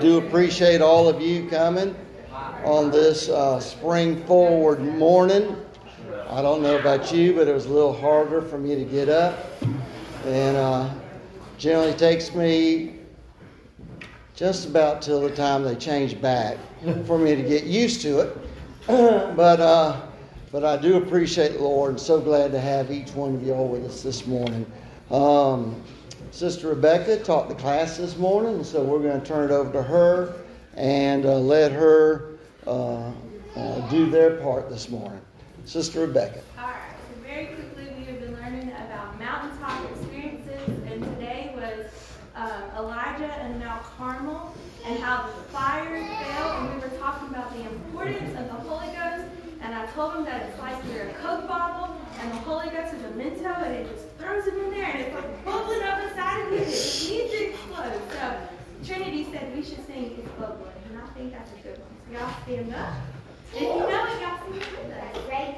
do appreciate all of you coming on this uh, spring forward morning. I don't know about you, but it was a little harder for me to get up. And uh, generally takes me just about till the time they change back for me to get used to it. but uh, but I do appreciate the Lord and so glad to have each one of you all with us this morning. Um, Sister Rebecca taught the class this morning, so we're going to turn it over to her and uh, let her uh, uh, do their part this morning. Sister Rebecca. All right, so very quickly, we have been learning about mountaintop experiences, and today was um, Elijah and Mount Carmel and how the fire fell, and we were talking about the importance of the Holy Ghost, and I told them that it's like you're a Coke bottle, and the Holy Ghost is a Mentos, and it just throws them in there, and it's like bubbling up inside of you, and it needs to explode. So Trinity said we should sing It's Bubbling, and I think that's a good one. So y'all stand up. If you know it, y'all sing it with us.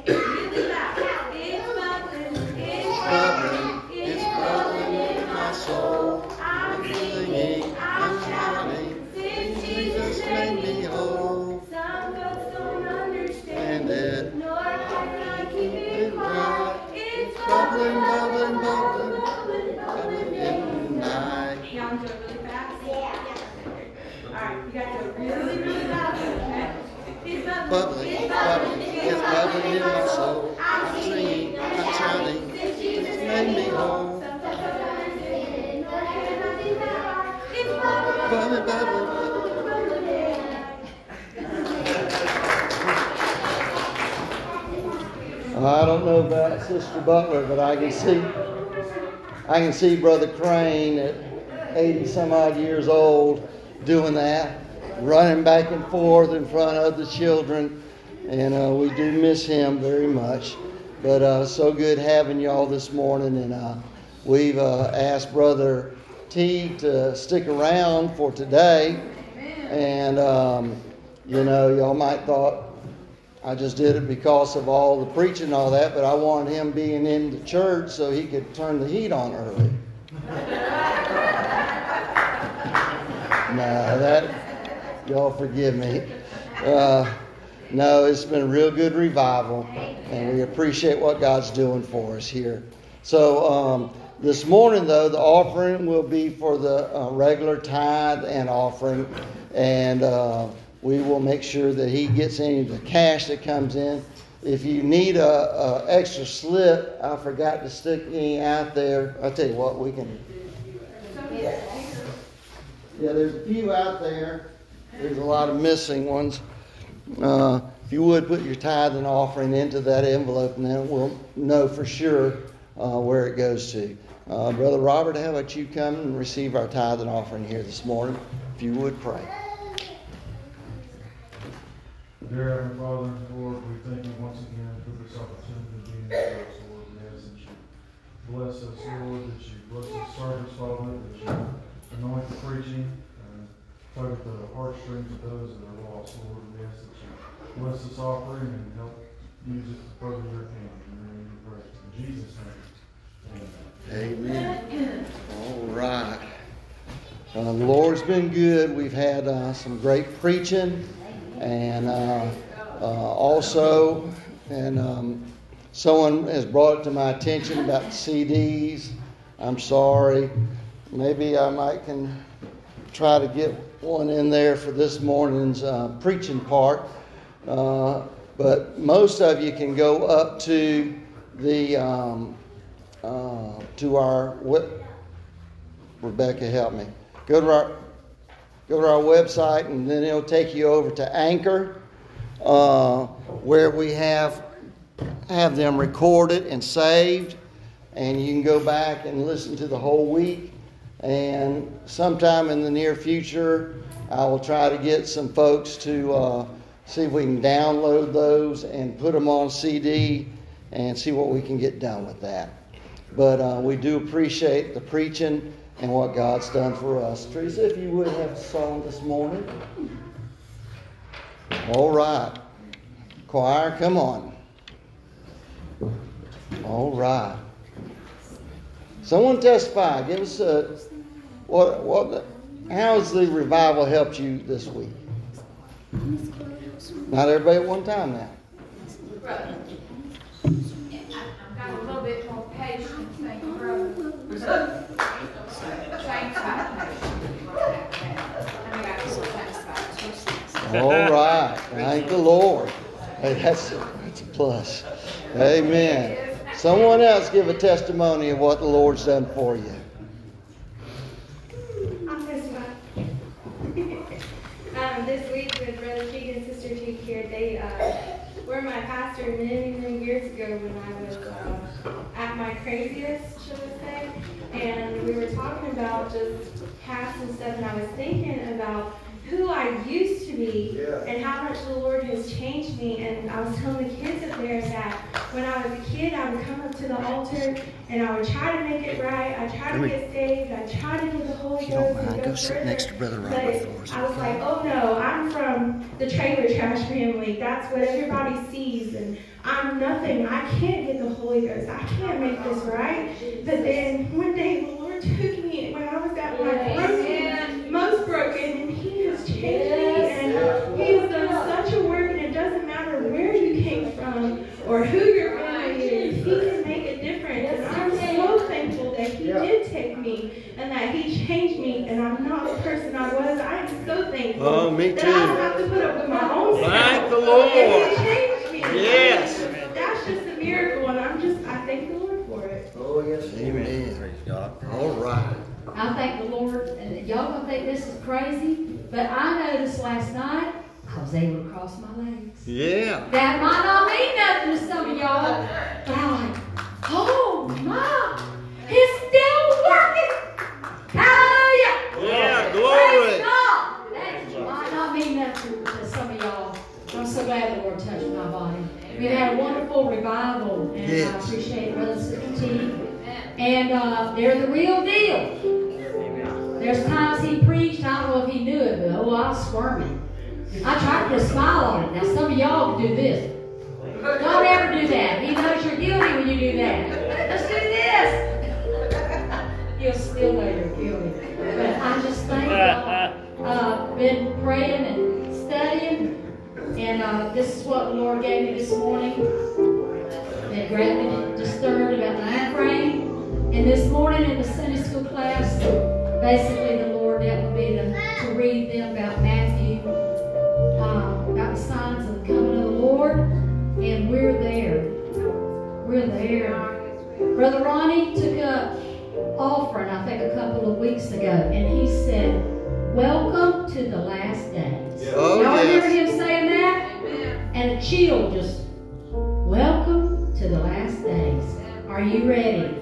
Really loud. It's bubbling, it's bubbling, it's bubbling in my soul. I'm Bubbling, bubbling, it's bubbling in my soul. I'm I'm made me I. It's bubbling, Bubbling. I don't know about Sister Butler, but I can see I can see Brother Crane at 80 some odd years old doing that, running back and forth in front of the children, and uh, we do miss him very much. But uh, so good having y'all this morning, and uh, we've uh, asked Brother T to stick around for today, and um, you know y'all might thought I just did it because of all the preaching and all that, but I wanted him being in the church so he could turn the heat on early. no, that, y'all forgive me. Uh, no, it's been a real good revival, and we appreciate what God's doing for us here. So, um, this morning, though, the offering will be for the uh, regular tithe and offering, and uh, we will make sure that he gets any of the cash that comes in. If you need a, a extra slip, I forgot to stick any out there. I'll tell you what, we can. Yeah, there's a few out there. There's a lot of missing ones. Uh, if you would put your tithe and offering into that envelope, and then we'll know for sure uh, where it goes to. Uh, Brother Robert, how about you come and receive our tithe and offering here this morning? If you would pray. Dear Heavenly Father, Lord, we thank you once again for this opportunity to be in your house, Lord. We ask that you bless us, Lord, that you bless the service, Father, that you anoint the preaching, tug at the heartstrings of those that are lost, Lord. We ask that you bless this offering and help use it to further your kingdom. In your name. In Jesus' name. Amen. Amen. All right. Uh, the Lord's been good. We've had uh, some great preaching, and uh, uh, also, and um, someone has brought it to my attention about CDs. I'm sorry. Maybe I might can try to get one in there for this morning's uh, preaching part. Uh, but most of you can go up to the um, uh, to our we- Rebecca, help me. Go to our go to our website, and then it'll take you over to Anchor, uh, where we have have them recorded and saved, and you can go back and listen to the whole week. And sometime in the near future, I will try to get some folks to uh, see if we can download those and put them on CD and see what we can get done with that. But uh, we do appreciate the preaching and what God's done for us. Teresa, if you would have a song this morning. All right. Choir, come on. All right. Someone testify. Give us a what what how's the revival helped you this week? Not everybody at one time now. A little bit more. All right. Thank the Lord. Hey, that's, that's a plus. Amen. Someone else give a testimony of what the Lord's done for you. I'm testifying. um, this week with Brother Teague and Sister Teague here, they my pastor many, many years ago when I was uh, at my craziest, shall we say. And we were talking about just past and stuff, and I was thinking about who I used to be and how much the Lord has changed me. And I was telling the kids up there that when I was a kid, I would come up to the altar and I would try to make it right. I tried to get saved. I tried to get the Holy If you don't mind, go sit further. next to Brother But Robert for us, I was okay? like, oh no, I'm from the trailer trash family. That's what everybody sees. And I'm nothing. I can't get the Holy Ghost. I can't make this right. But then one day the Lord took me when I was at my broken, And He has done such a work, and it doesn't matter where you came from or who your family is. He can make a difference. And I'm so thankful that He did take me and that He changed me, and I'm not the person I was. I am so thankful Oh, me that I don't have to put up with my own stuff. Thank the And Lord. He changed me. Yes. That's just a miracle, and I'm just, I thank the Lord for it. Oh, yes. Amen. Praise God. All right. I thank the Lord, and y'all gonna think this is crazy, but I noticed last night I was able to cross my legs. Yeah. That might not mean nothing to some of y'all, but I'm like, oh my, it's still working. Hallelujah. Yeah, Praise glory. God. That might not mean nothing to some of y'all. I'm so glad the Lord touched my body. We had a wonderful revival, and I Yes. appreciate Brother Sister T. And uh, they're the real deal. There's times he preached, I don't know if he knew it, but oh, I was squirming. I tried to smile on it. Now, some of y'all can do this. Don't ever do that. He knows you're guilty when you do that. Let's do this. He'll still know you're guilty. But I just thank God. Uh, been praying and studying, and uh, this is what the Lord gave me this morning. Been greatly disturbed about my frame. And this morning in the Sunday school class, basically the Lord that with be to, to read them about Matthew, uh, about the signs of the coming of the Lord, and we're there. We're there. Brother Ronnie took a offering, I think, a couple of weeks ago, and he said, "Welcome to the last days." Oh, Y'all remember yes. him saying that? And a chill just, "Welcome to the last days." Are you ready?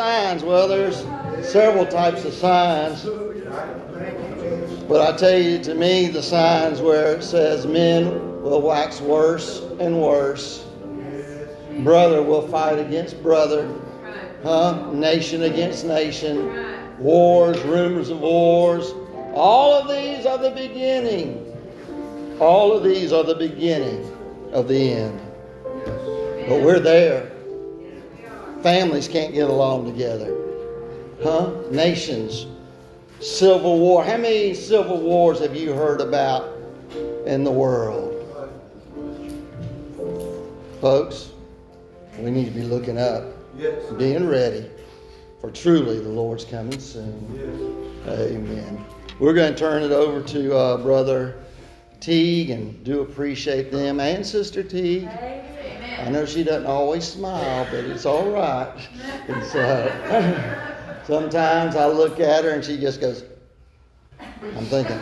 Signs? Well, there's several types of signs. But I tell you, to me, the signs where it says men will wax worse and worse, brother will fight against brother, huh? Nation against nation, wars, rumors of wars. All of these are the beginning. All of these are the beginning of the end. But we're there. Families can't get along together. Huh? Nations. Civil war. How many civil wars have you heard about in the world? Folks, we need to be looking up, Yes. being ready, for truly the Lord's coming soon. Amen. We're going to turn it over to uh, Brother Teague and do appreciate them and Sister Teague. I know she doesn't always smile, but it's all right. It's, uh, sometimes I look at her and she just goes, I'm thinking,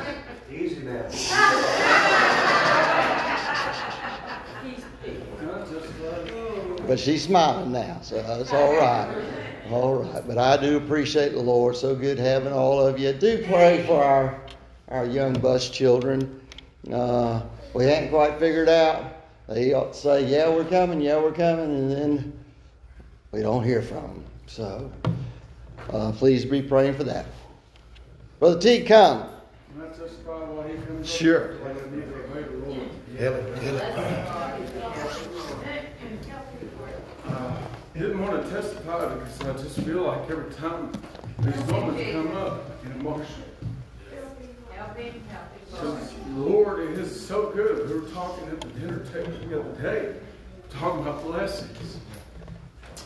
Easy now. but she's smiling now, so it's all right. All right. But I do appreciate the Lord. So good having all of you. Do pray for our, our young bus children. Uh, we hadn't quite figured out. They ought say, Yeah, we're coming, yeah, we're coming, and then we don't hear from them. So uh, please be praying for that. Brother T, come. Can I testify while he comes up? Sure. I need to obey the Lord. Uh, didn't want to testify because I just feel like every time these moments come up, I get emotional. Because Lord it is so good. We were talking at the dinner table the other day, talking about blessings.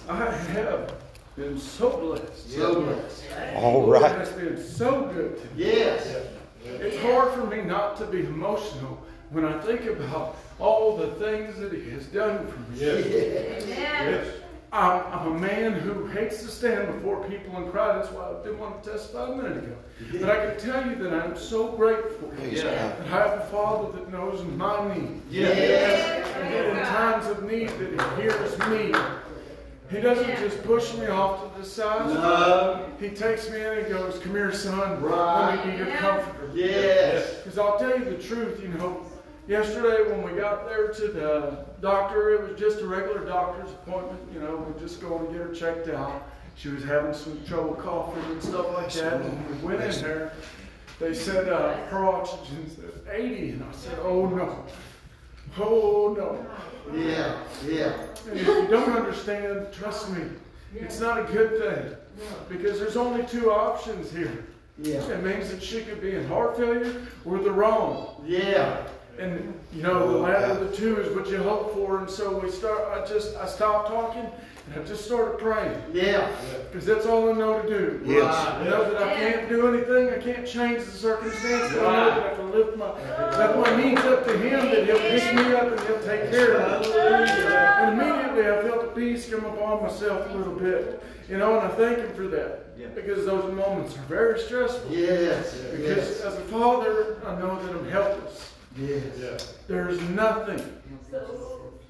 I have been so blessed. So blessed. All The Lord right. has been so good to me. Yes. It's hard for me not to be emotional when I think about all the things that He has done for me. Yes. Yes. I'm, I'm a man who hates to stand before people and cry. That's why I didn't want to testify a minute ago. But I can tell you that I'm so grateful yeah. that I have a Father that knows my need. Yes. And that in times of need that He hears me. He doesn't just push me off to the side. No. He takes me in and he goes, Come here, son. Let me be your comforter. Yes. Because I'll tell you the truth, you know, yesterday when we got there to the doctor, it was just a regular doctor's appointment. You know, we just going to get her checked out. She was having some trouble coughing and stuff like that. And we went in there, they said uh, her oxygen's at 80. And I said, Oh no. Oh no. Yeah. Yeah. And if you don't understand, trust me, it's not a good thing. Because there's only two options here. Yeah. It means that she could be in heart failure or the wrong. Yeah. And you know, the oh, latter of the two is what you hope for. And so we start. I just I stopped talking and I just started praying Yeah. because that's all I know to do. Yes. I know that I can't do anything. I can't change the circumstance. But I know that I can lift my lift my knees up to Him. That He'll pick me up and He'll take care of me. And immediately I felt a peace come upon myself a little bit. You know, and I thank Him for that because those moments are very stressful. Yes. Because as a father, I know that I'm helpless. Yes. There's nothing,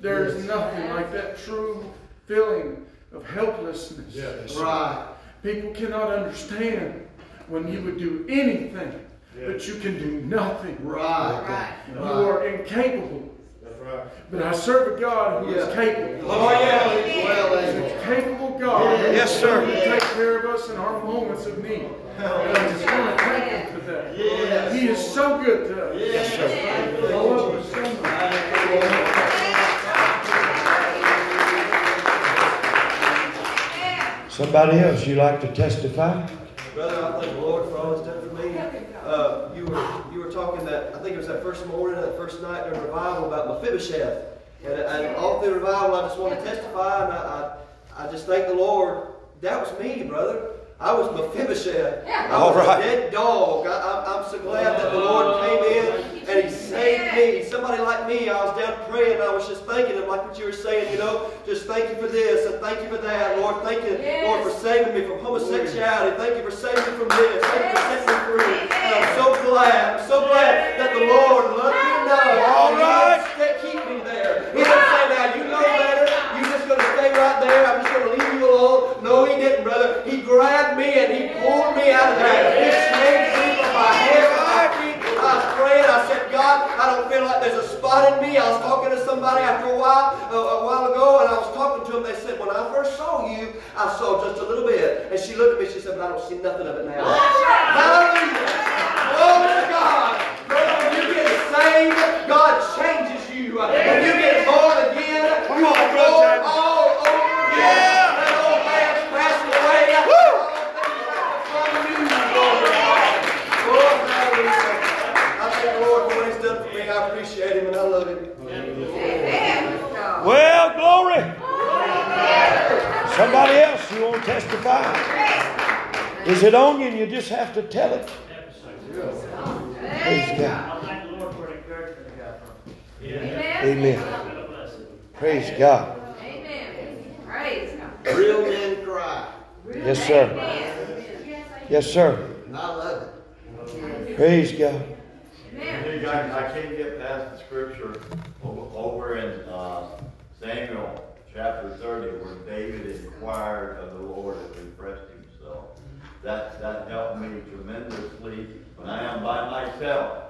there's nothing like that true feeling of helplessness. Right. People cannot understand when you would do anything, but you can do nothing. Right. right. You are incapable. Right. But I serve a God who is Yeah. capable. Oh yeah. Well, amen. a capable God. Yes, sir. Who will take care of us in our moments of need. And I just want to thank Him for that. Yes. He is so good to us. Yes, sir. I love Him so much. Somebody else, you like to testify? Brother, I thank the Lord for all He's done for me. Uh, you were you were talking that I think it was that first morning, that first night during revival about Mephibosheth, and, and all through revival, I just want to testify, and I, I I just thank the Lord. That was me, brother. I was Mephibosheth. I All was right. a dead dog. I, I, I'm so glad that the Lord came in and He saved me. Somebody like me, I was down praying. I was just thanking Him, like what you were saying. You know, just thank you for this and thank you for that, Lord. Thank you, Lord, for saving me from homosexuality. Thank you for saving me from this. Thank you for setting me free. And I'm so glad. I'm so glad that the Lord loved me enough. All right. He didn't keep me there. He didn't say, now you know better. You're just right there. I'm just grabbed me and he pulled me out of there. He changed me from my head to my feet. I was praying. I said, God, I don't feel like there's a spot in me. I was talking to somebody after a while, a, a while ago, and I was talking to them. They said, when I first saw you, I saw just a little bit. And she looked at me. She said, but I don't see nothing of it now. Hallelujah. Glory to God. When you get saved, God changes you. When you get born again, you are born all over again. That old man's passed away. All things are become new. Glory to God. Oh, hallelujah. I thank the Lord for what He's done for me. I appreciate Him and I love Him. Amen. Well, glory. Somebody else, you want to testify? Is it on you and you just have to tell it? Praise God. I thank the Lord for the encouragement I got from him. Amen. Amen. What a blessing. Praise God. Amen. Praise God. Real men cry. Yes, sir. Yes, sir. And I love it. Praise God. Amen. Hey, guys, I can't get past the scripture over, over in, uh, Samuel chapter thirty where David inquired of the Lord and refreshed himself. That, that helped me tremendously. When I am by myself,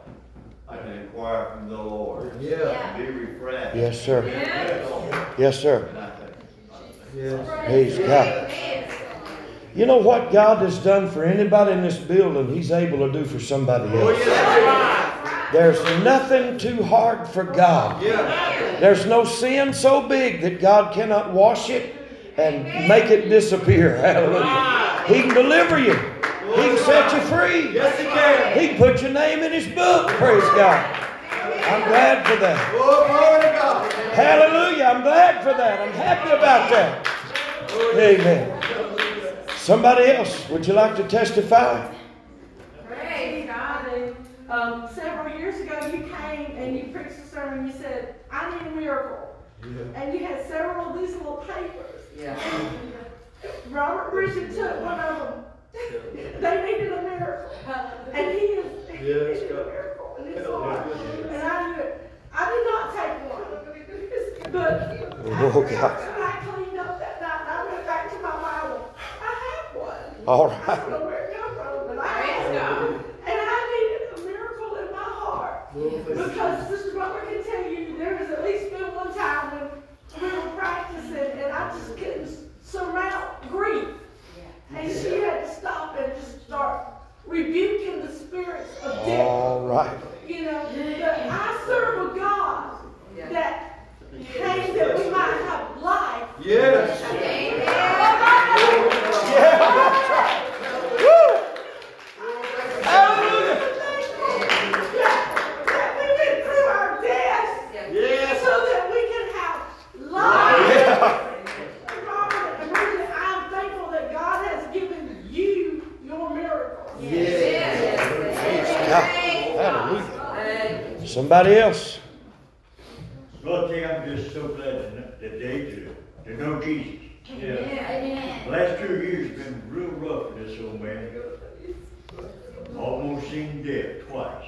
I can inquire from the Lord. Yeah. And be refreshed. Yes, sir. Yes. Yes, sir. And I think, Yes. Praise God. You know what God has done for anybody in this building, He's able to do for somebody Oh, else. Yes. There's nothing too hard for God. There's no sin so big that God cannot wash it and make it disappear. Hallelujah. He can deliver you. He can set you free. Yes, He can. He can put your name in His book. Praise God. I'm glad for that. Oh, glory to God. Hallelujah. I'm glad for that. I'm happy about that. Amen. Somebody else, would you like to testify? Praise God. God, um, several years ago, you came and you preached a sermon. You said, "I need a miracle," and you had several of these little papers. Yeah. Robert Bridget took one of them. they needed a miracle, and he is he Yes, needed a miracle in his heart. And I knew it. I did not take one, but Oh, after God. I cleaned up that night, I went back to my Bible. I have one. All right. I don't know where it come from, but I Praise have God. one. And I needed a miracle in my heart. Because Sister Butler can tell you, there has at least been one time when we were practicing and I just couldn't surmount grief. And she had to stop and just start rebuking the spirits of death. All right. You know, but I serve a God that came that we might have life. Yes. Amen. Yeah, that's right. Woo! Hallelujah. That, that we went through our death Yes. so that we can have life. And Robert and Bridget, I'm thankful that God has given you your miracle. God. Hallelujah. Somebody else. Lord, Jay, I'm just so glad to kn- today to, to know Jesus. Amen. The last two years have been real rough for this old man. Almost seen death twice.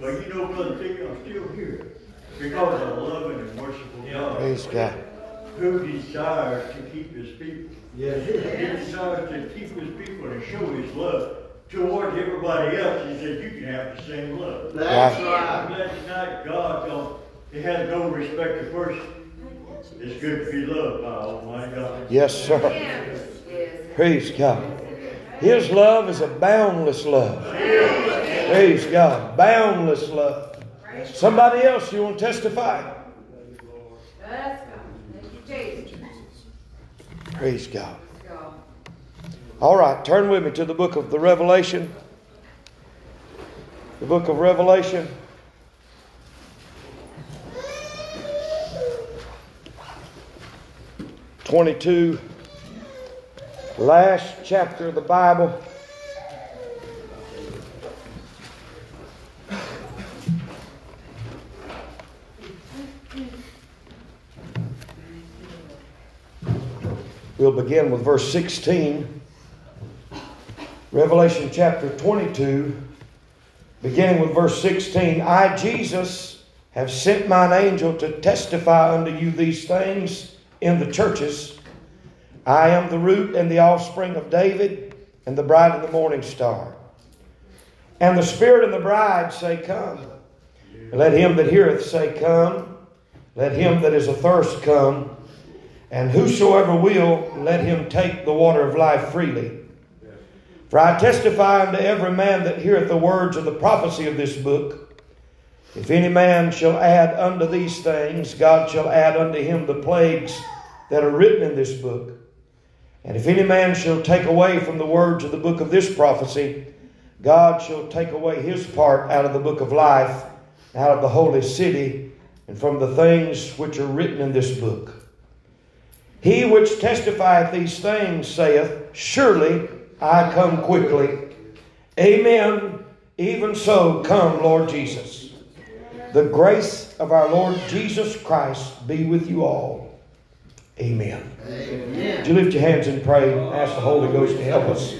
But you know, Brother Teague, I'm still here because of a loving and merciful God Praise God. who desires to keep his people. Yes. He desires to keep his people and show his love towards everybody else. He said, you can have the same love. That's I'm right. glad tonight God don't, he has no respect to person. It's good to be loved by Almighty God. Yes, sir. Yes. Yes. Praise God. His love is a boundless love. Praise God. Boundless love. Somebody else, you want to testify? Praise God. All right, turn with me to the book of the Revelation. The book of Revelation. Twenty-two, last chapter of the Bible. We'll begin with verse 16. Revelation chapter 22, beginning with verse 16. I, Jesus, have sent mine angel to testify unto you these things in the churches. I am the root and the offspring of David, and the bride of the morning star. And the Spirit and the bride say, Come. Let him that heareth say, Come. Let him that is athirst come. And whosoever will, let him take the water of life freely. For I testify unto every man that heareth the words of the prophecy of this book. If any man shall add unto these things, God shall add unto him the plagues that are written in this book. And if any man shall take away from the words of the book of this prophecy, God shall take away his part out of the book of life, out of the holy city, and from the things which are written in this book. He which testifieth these things saith, Surely I come quickly. Amen. Even so, come, Lord Jesus. The grace of our Lord Jesus Christ be with you all. Amen. Amen. Would you lift your hands and pray? Ask the Holy Ghost to help us.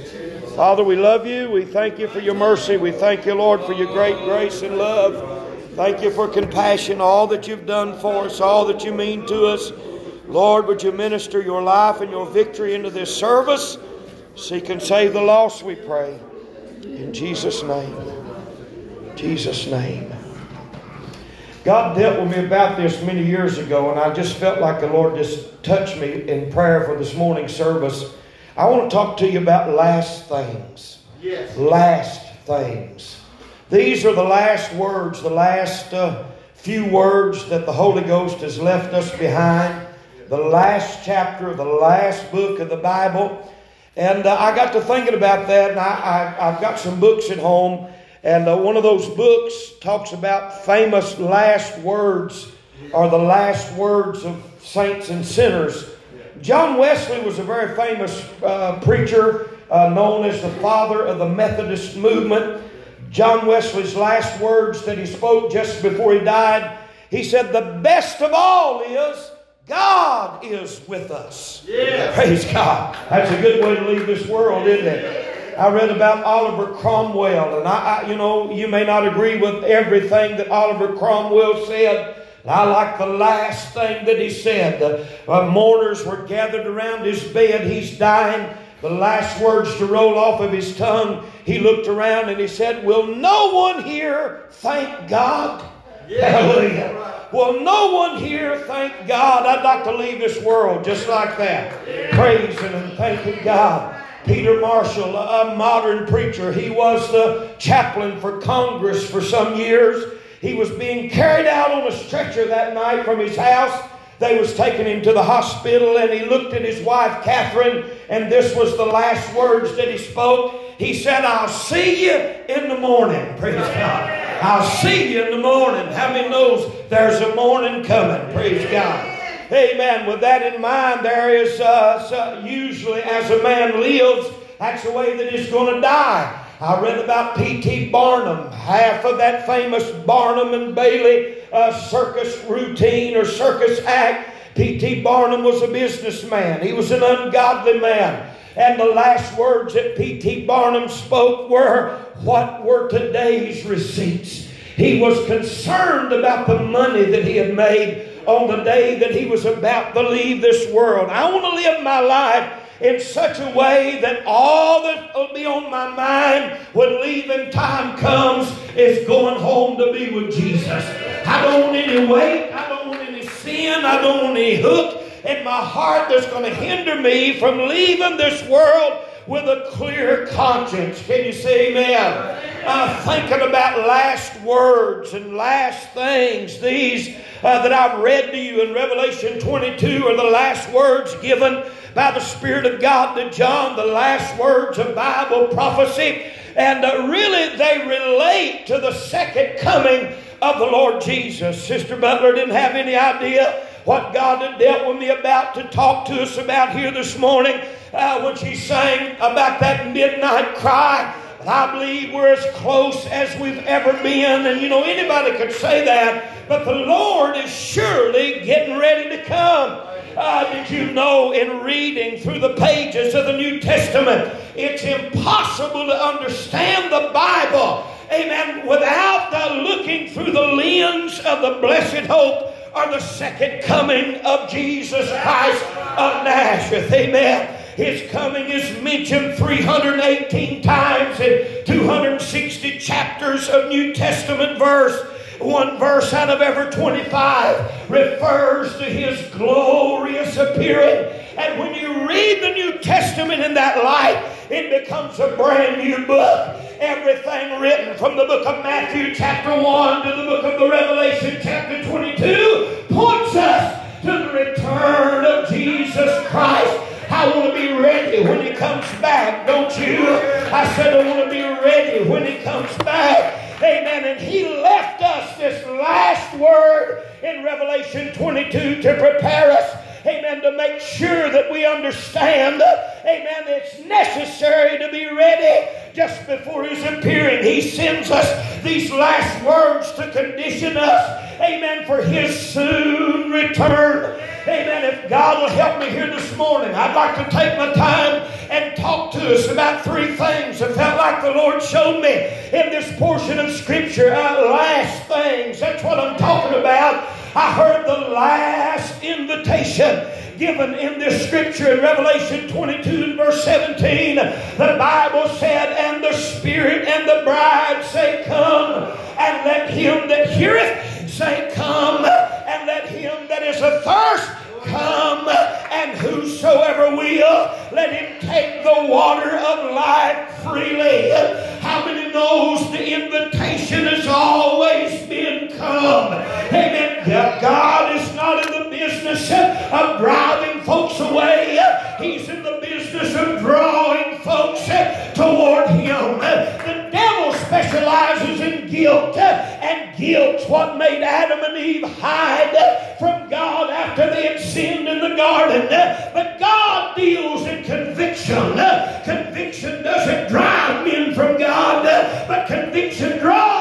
Father, we love you. We thank you for your mercy. We thank you, Lord, for your great grace and love. Thank you for compassion, all that you've done for us, all that you mean to us. Lord, would you minister your life and your victory into this service? Seek and save the lost, we pray. In Jesus' name. Jesus' name. God dealt with me about this many years ago, and I just felt like the Lord just touched me in prayer for this morning service. I want to talk to you about last things. Yes. Last things. These are the last words, the last uh, few words that the Holy Ghost has left us behind the last chapter of the last book of the Bible. And uh, I got to thinking about that, and I, I, have got some books at home. And uh, one of those books talks about famous last words, or the last words of saints and sinners. John Wesley was a very famous uh, preacher, uh, known as the father of the Methodist movement. John Wesley's last words that he spoke just before he died, he said, The best of all is God is with us. Yes. Praise God. That's a good way to leave this world, isn't it? I read about Oliver Cromwell, and I, I, you know, you may not agree with everything that Oliver Cromwell said. I like the last thing that he said. The uh, mourners were gathered around his bed. He's dying. The last words to roll off of his tongue, he looked around and he said, Will no one here thank God? Yeah. Hallelujah. Will no one here thank God? I'd like to leave this world just like that. Praising and thanking God. Peter Marshall, a modern preacher, he was the chaplain for Congress for some years. He was being carried out on a stretcher that night from his house. They was taking him to the hospital and he looked at his wife Catherine and this was the last words that he spoke. He said, I'll see you in the morning. Praise God. I'll see you in the morning. How many knows there's a morning coming? Praise God. Amen. With that in mind, there is uh, usually as a man lives, that's the way that he's going to die. I read about P.T. Barnum, half of that famous Barnum and Bailey uh, circus routine or circus act. P.T. Barnum was a businessman, he was an ungodly man. And the last words that P.T. Barnum spoke were, What were today's receipts? He was concerned about the money that he had made on the day that he was about to leave this world. I want to live my life in such a way that all that will be on my mind when leaving time comes is going home to be with Jesus. I don't want any weight, I don't want any sin, I don't want any hook in my heart that's going to hinder me from leaving this world with a clear conscience. Can you say amen? Uh, thinking about last words and last things, these uh, that I've read to you in Revelation 22 are the last words given by the Spirit of God to John, the last words of Bible prophecy. And uh, really, they relate to the second coming of the Lord Jesus. Sister Butler didn't have any idea what God had dealt with me about to talk to us about here this morning uh, when she sang about that midnight cry. And I believe we're as close as we've ever been. And you know, anybody could say that, but the Lord is surely getting ready to come. Uh, did you know in reading through the pages of the New Testament, it's impossible to understand the Bible, amen, without the looking through the lens of the blessed hope or the second coming of Jesus Christ of Nazareth. Amen. His coming is mentioned 318 times in 260 chapters of New Testament verse. One verse out of every 25 refers to his glorious appearing. And when you read the New Testament in that light, it becomes a brand new book. Everything written from the book of Matthew, chapter 1, to the book of the Revelation, chapter 22, points us to the return of Jesus Christ. I want to be ready when he comes back, don't you? I said, I want to be ready when he comes back. Amen. And he left us this last word in Revelation 22 to prepare us amen, to make sure that we understand, amen, it's necessary to be ready just before his appearing. He sends us these last words to condition us, amen, for his soon return. Amen. If God will help me here this morning, I'd like to take my time and talk to us about three things I felt like the Lord showed me in this portion of Scripture. Uh, last things. That's what I'm talking about. I heard the last invitation given in this scripture in Revelation 22 and verse 17. The Bible said, And the Spirit and the bride say, Come, and let him that heareth say, Come, and let him that is athirst come, and whosoever will, let him take the water of life freely. How many knows the invitation has always been come? Amen. God is not in the business of driving folks away. He's in the business of drawing folks eh, toward Him. Eh. The devil specializes in guilt, eh, and guilt's what made Adam and Eve hide from God after they had sinned in the garden. But God deals in conviction. Conviction doesn't drive men from God, but conviction draws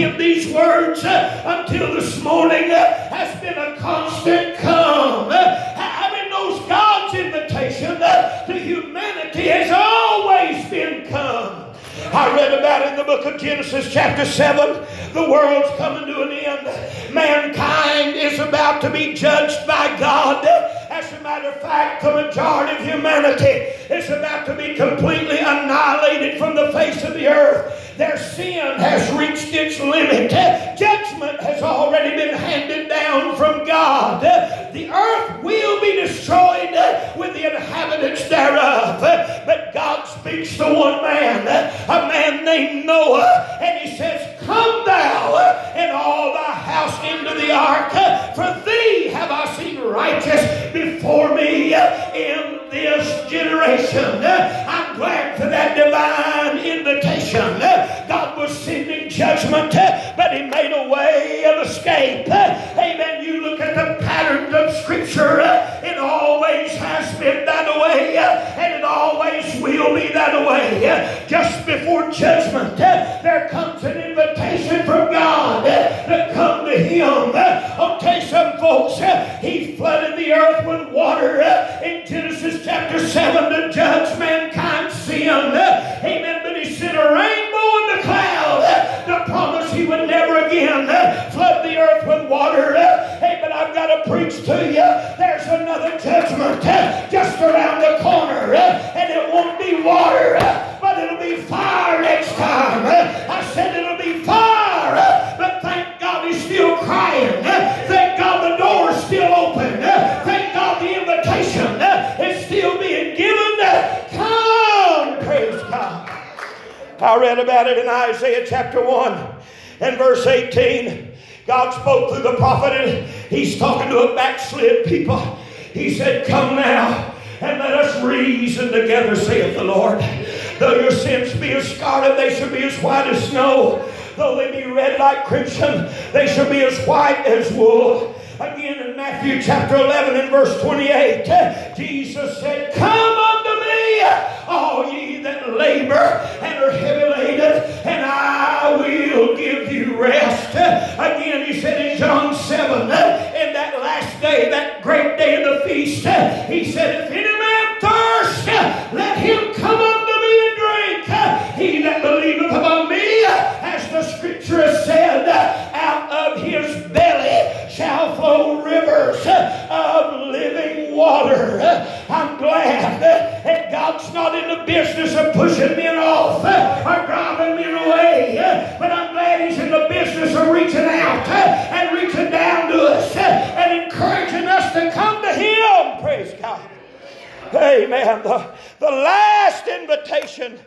penned these words uh, until this morning uh, has been a constant come. Uh, having knows God's invitation to humanity has always been come. I read about in the book of Genesis, chapter 7. The world's coming to an end. Mankind is about to be judged by God. As a matter of fact, the majority of humanity is about to be completely annihilated from the face of the earth. Their sin has reached its limit. Judgment has already been handed down from God. The earth will be destroyed with the inhabitants thereof. But God speaks to one man, a man named Noah, and he says, Come thou and all thy house into the ark, for thee have I seen righteous before me in this generation. I'm glad for that divine invitation. God was sending judgment, but He made a way of escape. Amen. You look at the patterns of Scripture, it always has been that way, and it always will be that way. Just before judgment, there comes an invitation from God to come to Him. I'll tell you something, folks. He flooded the earth with water in Genesis chapter 7 to judge mankind's sin. Amen. But He sent a rainbow in the cloud to promise He would never again uh, flood the earth with water. Uh. Hey, but I've got to preach to you. There's another judgment uh, just around the corner, and it won't be water, but it'll be fire next time. I said it'll be fire, but thank God He's still crying. Thank God the door's still open. I read about it in Isaiah chapter 1 and verse 18. God spoke through the prophet, and he's talking to a backslid people. He said, Come now and let us reason together, saith the Lord. Though your sins be as scarlet, they shall be as white as snow. Though they be red like crimson, they shall be as white as wool. Again in Matthew chapter 11 and verse 28, Jesus said, Come unto me, all ye that labor and are heavy laden, and I will give you rest. Again, he said in John 7, in that last day, that great day of the feast, he said, If any man thirst, let him come unto he that believeth upon me, as the scripture said, out of his belly shall flow rivers of living water. I'm glad that God's not in the business of pushing men off or driving men away, but I'm glad He's in the business of reaching out and reaching down to us and encouraging us to come to Him. Praise God. Amen. The, the last invitation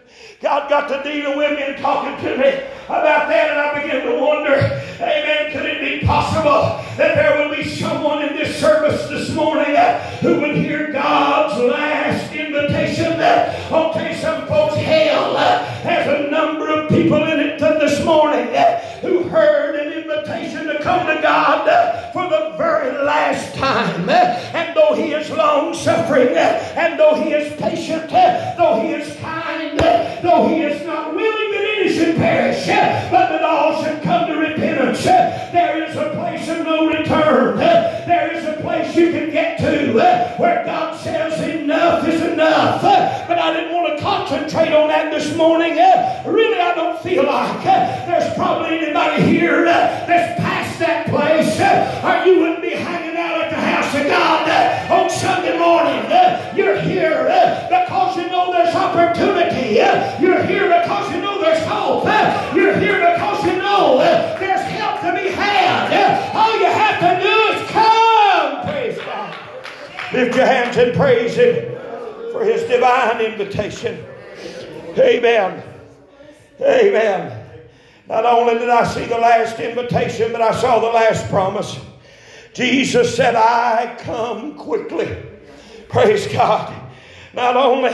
God got to deal with me and talking to me about that, and I began to wonder, amen, could it be possible that there would be someone in this service this morning uh, who would hear God's last invitation? Uh, I'll tell you some folks, hell uh, has a number of people in it this morning who heard an invitation to come to God for the very last time. And though He is long suffering, and though He is patient, though He is kind, though He is not willing that any should perish, but that all should come to repentance, there is a place of no return. There is a place you can get to where God says enough is enough. But I didn't want to concentrate on that this morning. Really, I don't feel like there's probably anybody here that's past that place, or you wouldn't be hanging out at the house of God on Sunday morning. Eh? You're here eh, because you know there's opportunity. Eh? You're here because you know there's hope. You're here because you know there's help to be had. All you have to do is come. Praise God. Lift your hands and praise Him for His divine invitation. Amen. Amen. Not only did I see the last invitation, but I saw the last promise. Jesus said, I come quickly. Praise God. Not only,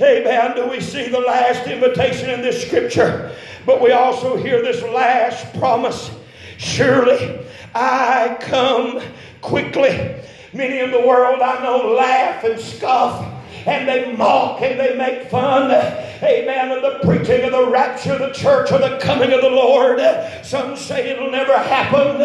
amen, do we see the last invitation in this scripture, but we also hear this last promise. Surely I come quickly. Many in the world I know laugh and scoff and they mock and they make fun, amen, of the preaching of the rapture of the church or the coming of the Lord. Some say it'll never happen.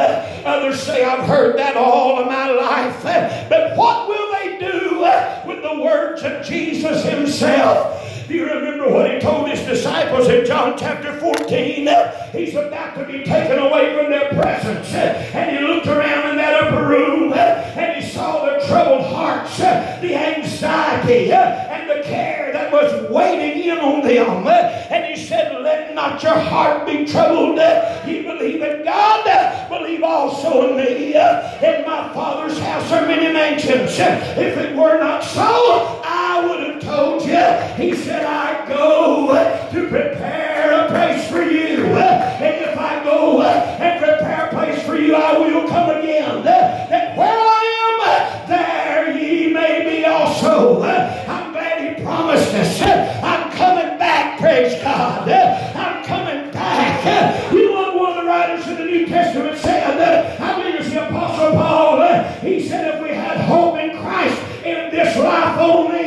Others say I've heard that all of my life. But what will they do with the words of Jesus himself? Do you remember what he told his disciples in John chapter 14? He's about to be taken away from their presence. And he looked around in that upper room and he saw the troubled hearts, the anxiety, and the care that was waiting in on them. And he said, Let not your heart be troubled. You believe in God, believe also in me. In my Father's house are many mansions. If it were not so, I would have told you. He said, I go to prepare a place for you. And if I go and prepare a place for you, I will come again. That where I am, there ye may be also. I'm glad he promised us. I'm coming back, praise God. I'm coming back. You know what one of the writers in the New Testament said? I believe it's the Apostle Paul. He said, if we had hope in Christ in this life only,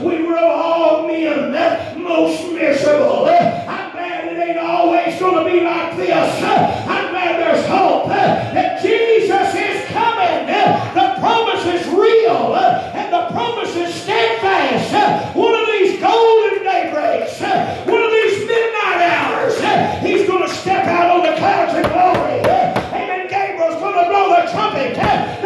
we were all men most miserable. I'm glad it ain't always going to be like this. I'm glad there's hope that Jesus is coming. The promise is real and the promise is steadfast. One of these golden daybreaks, one of these midnight hours, he's going to step out on the clouds of glory. Amen. Gabriel's going to blow the trumpet.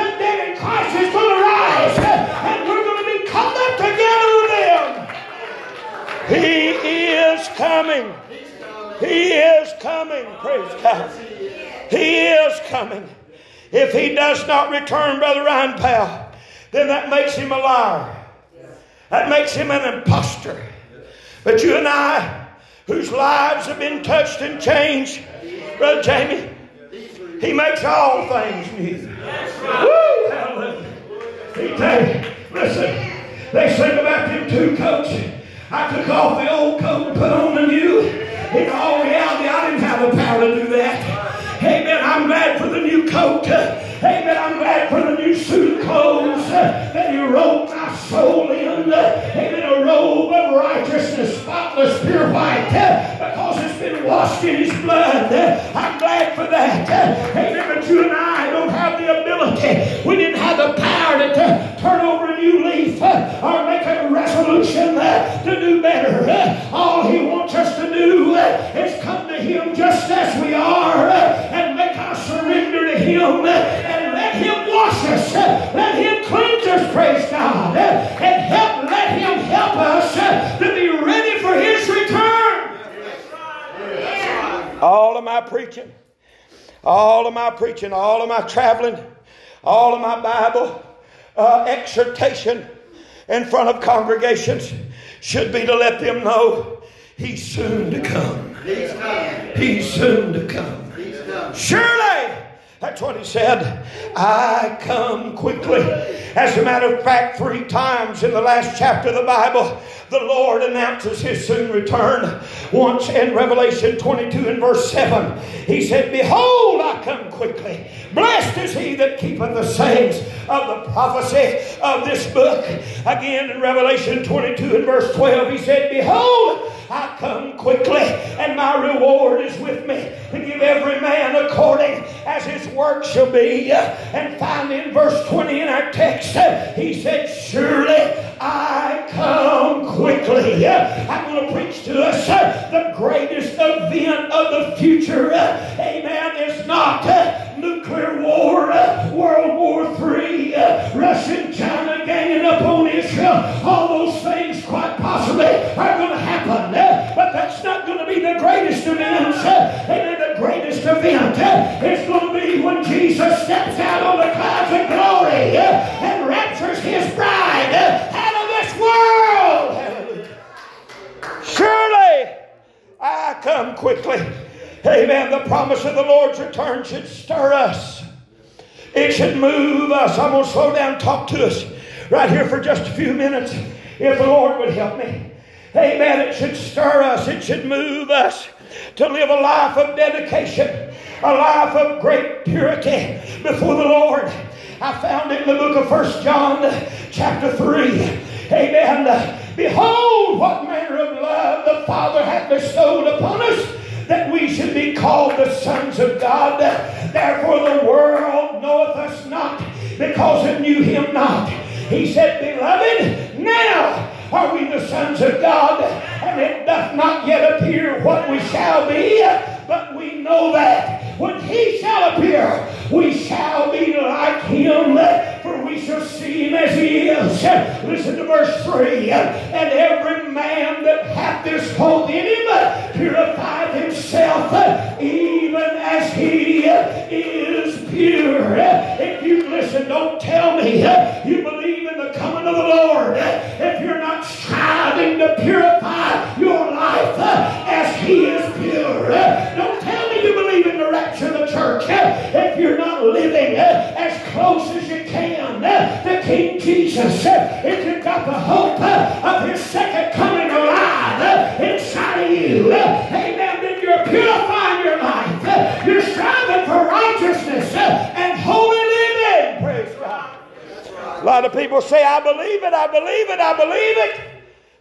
He is coming. He is coming. Praise God. He is coming. If he does not return, Brother Ryan Powell, then that makes him a liar. That makes him an impostor. But you and I, whose lives have been touched and changed, Brother Jamie, he makes all things new. Woo! Hallelujah. He tell listen, they sing about them two. I took off the old coat and put on the new. In all reality, I didn't have the power to do that. Amen. I'm glad for the new coat. Amen. I'm glad for the new suit of clothes that He robed my soul in. Amen. A robe of righteousness, spotless, pure white, because been washed in His blood. I'm glad for that. Amen. But you and I don't have the ability. We didn't have the power to turn over a new leaf uh, or make a resolution uh, to do better. Uh, all He wants us to do is come to Him just as we are and make our surrender to Him and let Him wash us, let Him cleanse us, praise God, and help, let Him help us to be ready for His. Of my preaching, all of my preaching, all of my traveling, all of my Bible uh, exhortation in front of congregations should be to let them know He's soon to come. He's coming. He's soon to come. Coming. Surely, that's what he said. I come quickly. As a matter of fact, three times in the last chapter of the Bible, the Lord announces his soon return. Once in Revelation 22 and verse 7, he said, Behold, I come quickly. Blessed is he that keepeth the sayings of the prophecy of this book. Again in Revelation 22 and verse 12, he said, Behold, I come quickly, and my reward is with me to give every man according as his work shall be. And finally, in verse 20 in our text, he said, Surely I come quickly. I'm going to preach to us the greatest event of the future. Amen. It's not nuclear war, World War III, Russia and China ganging up on Israel. All those things quite possibly are going to happen. But that's not going to be the greatest event. Amen. The greatest event is going to be when Jesus steps out on the clouds of glory and raptures his bride out of this world. Surely I come quickly. Amen. The promise of the Lord's return should stir us. It should move us. I'm going to slow down talk to us right here for just a few minutes if the Lord would help me. Amen. It should stir us. It should move us to live a life of dedication, a life of great purity before the Lord. I found it in the book of First John, chapter 3. Amen. Behold, what manner of love the Father hath bestowed upon us that we should be called the sons of God. Therefore, the world knoweth us not because it knew him not. He said, Beloved, now are we the sons of God, and it doth not yet appear what we shall be, but we know that when he shall appear, we shall be like him, for we shall see him as he is. Listen to verse 3 And every man that hath this hope in him purified himself, even as he is pure. If you listen, don't tell me Uh, of his second coming alive uh, inside of you, uh, amen, then you're purifying your life. You're striving for righteousness and holy living. Praise God. A lot of people say, I believe it, I believe it, I believe it.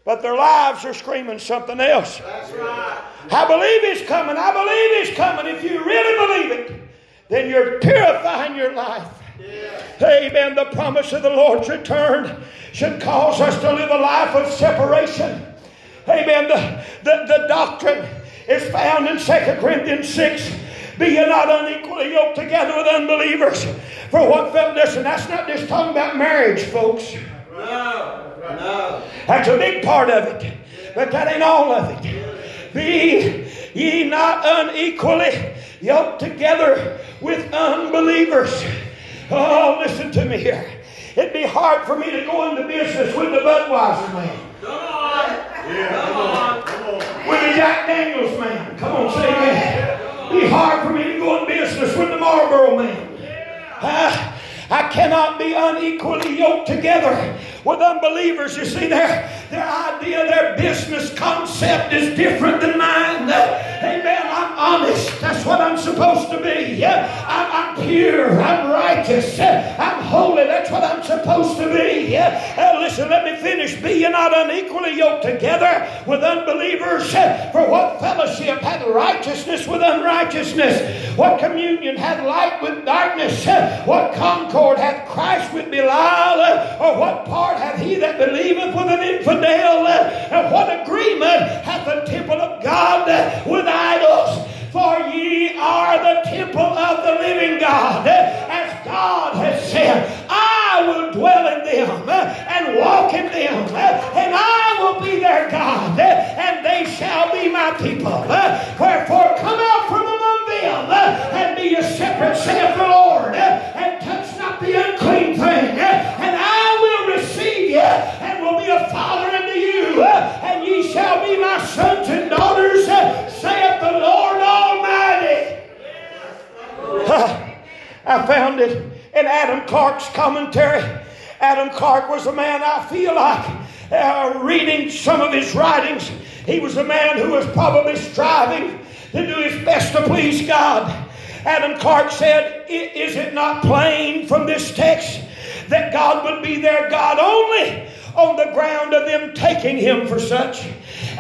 But their lives are screaming something else. That's right. I believe He's coming. I believe He's coming. If you really believe it, then you're purifying your life. Amen. The promise of the Lord's return should cause us to live a life of separation. Amen. The, the, the doctrine is found in 2 Corinthians 6. Be ye not unequally yoked together with unbelievers. For what felt, listen, that's not just talking about marriage, folks. No. No. That's a big part of it, but that ain't all of it. Be ye not unequally yoked together with unbelievers. Oh, listen to me here. It'd be hard for me to go into business with the Budweiser man. Come on. Yeah, come on, come on. With the Jack Daniels man. Come on, say that. It'd be hard for me to go in business with the Marlboro man. Ah, I cannot be unequally yoked together with unbelievers. You see, their, their idea, their business concept is different than mine. Amen. I'm honest. That's what I'm supposed to be. I'm, I'm pure. I'm righteous. I'm holy. That's what I'm supposed to be. Uh, listen, let me finish. Be ye not unequally yoked together with unbelievers. For what fellowship hath righteousness with unrighteousness? What communion hath light with darkness? What concord hath Christ with Belial? Or what part part hath he that believeth with an infidel? And what agreement hath the temple of God with idols? For ye are the temple of the living God. As God has said, I will dwell in them and walk in them, and I will be their God, and they shall be my people. Wherefore, come out from among them and be a separate, saith the Lord, and touch not the unclean thing, and I and will be a father unto you, and ye shall be my sons and daughters, saith the Lord Almighty. I found it in Adam Clarke's commentary. Adam Clarke was a man I feel like uh, reading some of his writings. He was a man who was probably striving to do his best to please God. Adam Clarke said, Is it not plain from this text that God would be their God only on the ground of them taking him for such?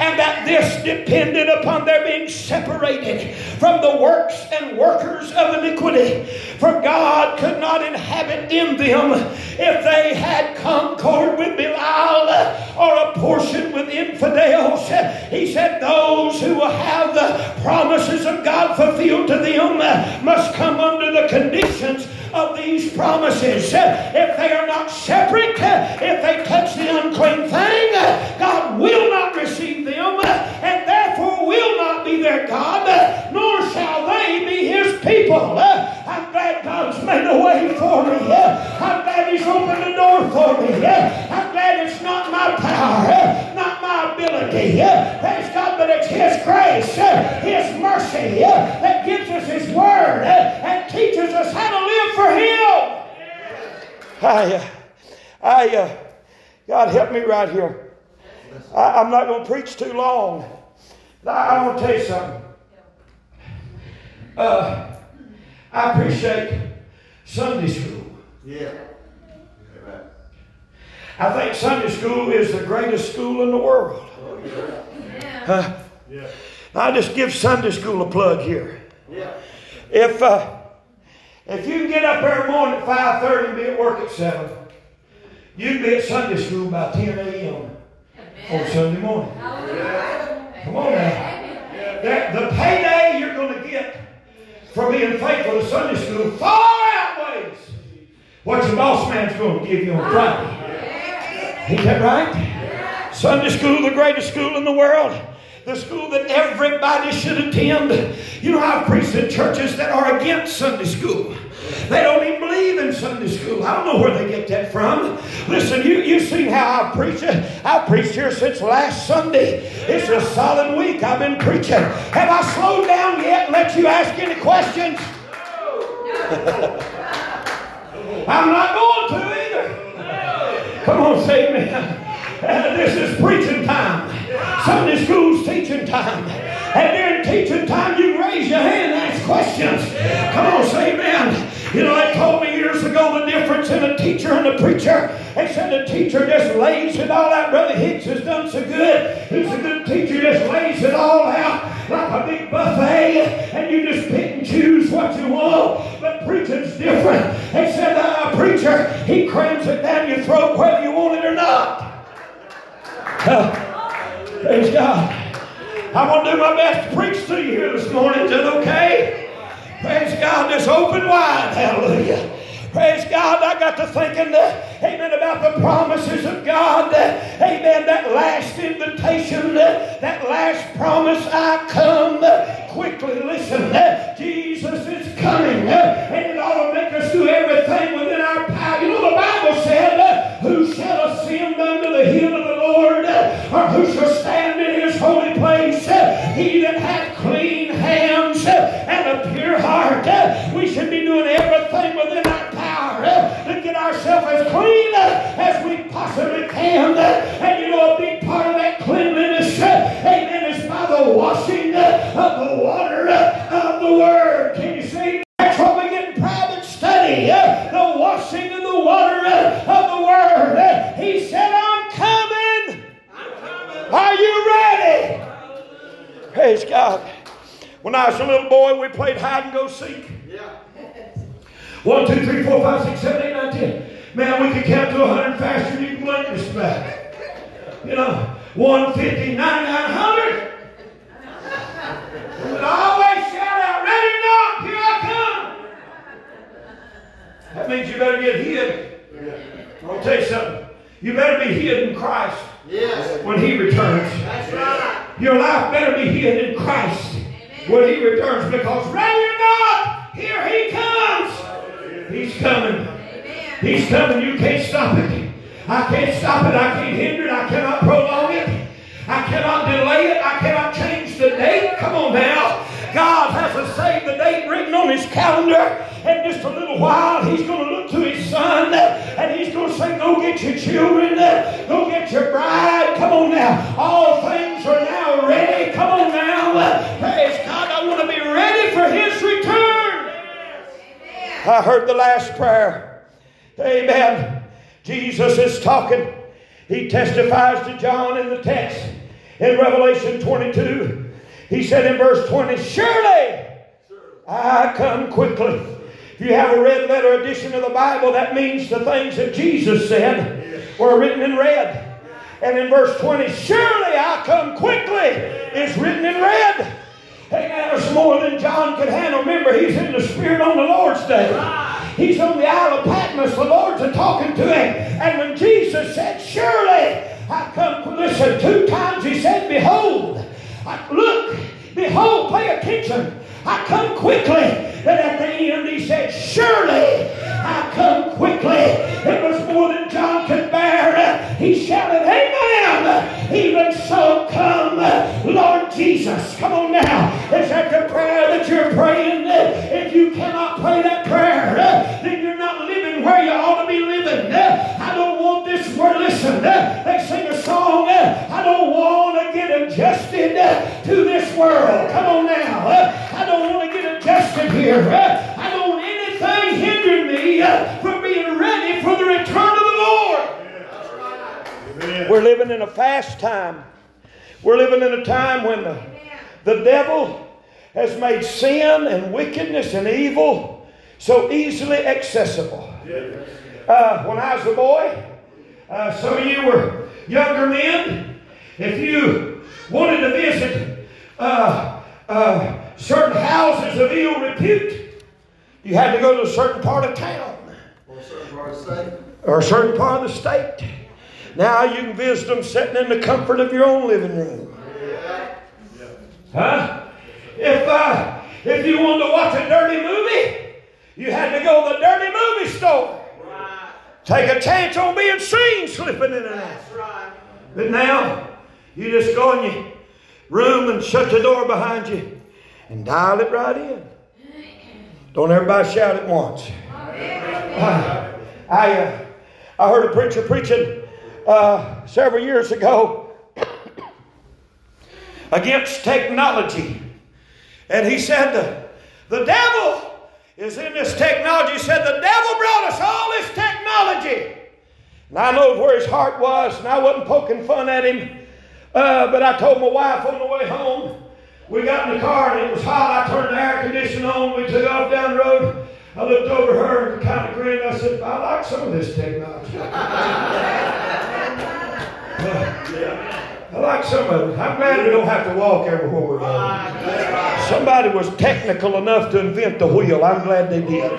and that this depended upon their being separated from the works and workers of iniquity. For God could not inhabit in them if they had concord with Belial or a portion with infidels. He said, Those who will have the promises of God fulfilled to them must come under the conditions of these promises. If they are not separate, if they touch the unclean thing, help right here. I, am not going to preach too long. I, I want to tell you something. Uh, I appreciate Sunday school. Yeah. I think Sunday school is the greatest school in the world. Oh, yeah. Uh, yeah. I just give Sunday school a plug here. Yeah. If uh, if you can get up every morning at five thirty and be at work at seven, you'd be at Sunday school by ten a.m. on Sunday morning. Come on now. That, the payday you're going to get for being faithful to Sunday school far outweighs what your boss man's going to give you on Friday. Ain't that right? Sunday school, the greatest school in the world. The school that everybody should attend. You know, I've preached in churches that are against Sunday school. They don't even believe in Sunday school. I don't know where they get that from. Listen, you, you've seen how I preach. it. I've preached here since last Sunday. It's a solid week I've been preaching. Have I slowed down yet and let you ask any questions? I'm not going to either. Come on, say amen. Uh, this is preaching time. Sunday school's teaching time. And during teaching time, you raise your hand and ask questions. Come on, say amen. You know, they told me years ago the difference in a teacher and a preacher. They said the teacher just lays it all out. Brother Hicks has done so good. He's a good teacher, just lays it all out like a big buffet, and you just pick and choose what you want. But preaching's different. They said uh, a preacher, he crams it down your throat whether you want it or not. Uh, praise God. I'm going to do my best to preach to you here this morning. Is it okay? Praise God, just open wide. Hallelujah. Praise God, I got to thinking, uh, amen, about the promises of God. Uh, amen, that last invitation, uh, that last promise, I come quickly. Listen, uh, Jesus is coming, uh, and it ought to make us do everything within our power. You know, the Bible said, uh, Who shall ascend unto the hill of the Lord, or who shall stand in his holy place? He that hath clean heart. We should be doing everything within our power eh, to get ourselves as clean eh, as we possibly can. Eh. And you know, a big part of that cleanliness, amen, is by the washing Was a little boy, we played hide and go seek. Yeah. One, two, three, four, five, six, seven, eight, nine, ten. Man, we could count to 100 faster than you can blink this back. You know, 150, 99, 100. But always shout out, ready or not, here I come. That means you better get hid. I'll tell you something. You better be hid in Christ Yes. when He returns. That's right. Your life better be hid in Christ when He returns because ready or not, here He comes. He's coming. He's coming. You can't stop it. I can't stop it. I can't hinder it. I cannot prolong it. I cannot delay it. I cannot change the date. Come on now. Written on his calendar. And just a little while, he's going to look to his son and he's going to say, Go get your children, go get your bride. Come on now. All things are now ready. Come on now. Praise God. I want to be ready for his return. I heard the last prayer. Amen. Jesus is talking. He testifies to John in the text in Revelation 22. He said in verse 20, Surely I come quickly. If you have a red letter edition of the Bible, that means the things that Jesus said were written in red. And in verse 20, Surely I come quickly is written in red. Hey, there's more than John could handle. Remember, he's in the Spirit on the Lord's day. He's on the Isle of Patmos. The Lord's a talking to him. And when Jesus said, Surely I come, listen, two times he said, Behold, look, behold, pay attention. I come quickly. And at the end he said, Surely I come quickly. It was more than John could bear. He shouted, Amen. Even so come, Lord Jesus. Come on now. Is that the prayer that you're praying? If you cannot pray that prayer, then you're not living where you ought to be living. Want this word. Listen, eh, they sing a song. Eh, I don't want to get adjusted eh, to this world. Come on now. I don't want to get adjusted here. I don't want anything hindering me from being ready for the return of the Lord. We're living in a fast time. We're living in a time when the, the devil has made sin and wickedness and evil so easily accessible. Uh, when I was a boy, uh, some of you were younger men. If you wanted to visit uh, uh, certain houses of ill repute, you had to go to a certain part of town. Or a certain part of the state. Or a certain part of the state. Now you can visit them sitting in the comfort of your own living room. Huh? If, uh, if you wanted to watch a dirty movie, you had to go to the dirty movie store. Take a chance on being seen slipping in and out. But now, you just go in your room and shut the door behind you and dial it right in. Don't everybody shout at once. I, I, uh, I heard a preacher preaching uh, several years ago against technology. And he said, the, the devil is in this technology. He said, the devil brought us all this technology. And I know where his heart was, and I wasn't poking fun at him. Uh, but I told my wife on the way home, we got in the car and it was hot. I turned the air conditioning on. We took off down the road. I looked over her and kind of grinned. I said, I like some of this technology. I like some of it. I'm glad we don't have to walk everywhere we're going. Somebody was technical enough to invent the wheel. I'm glad they did.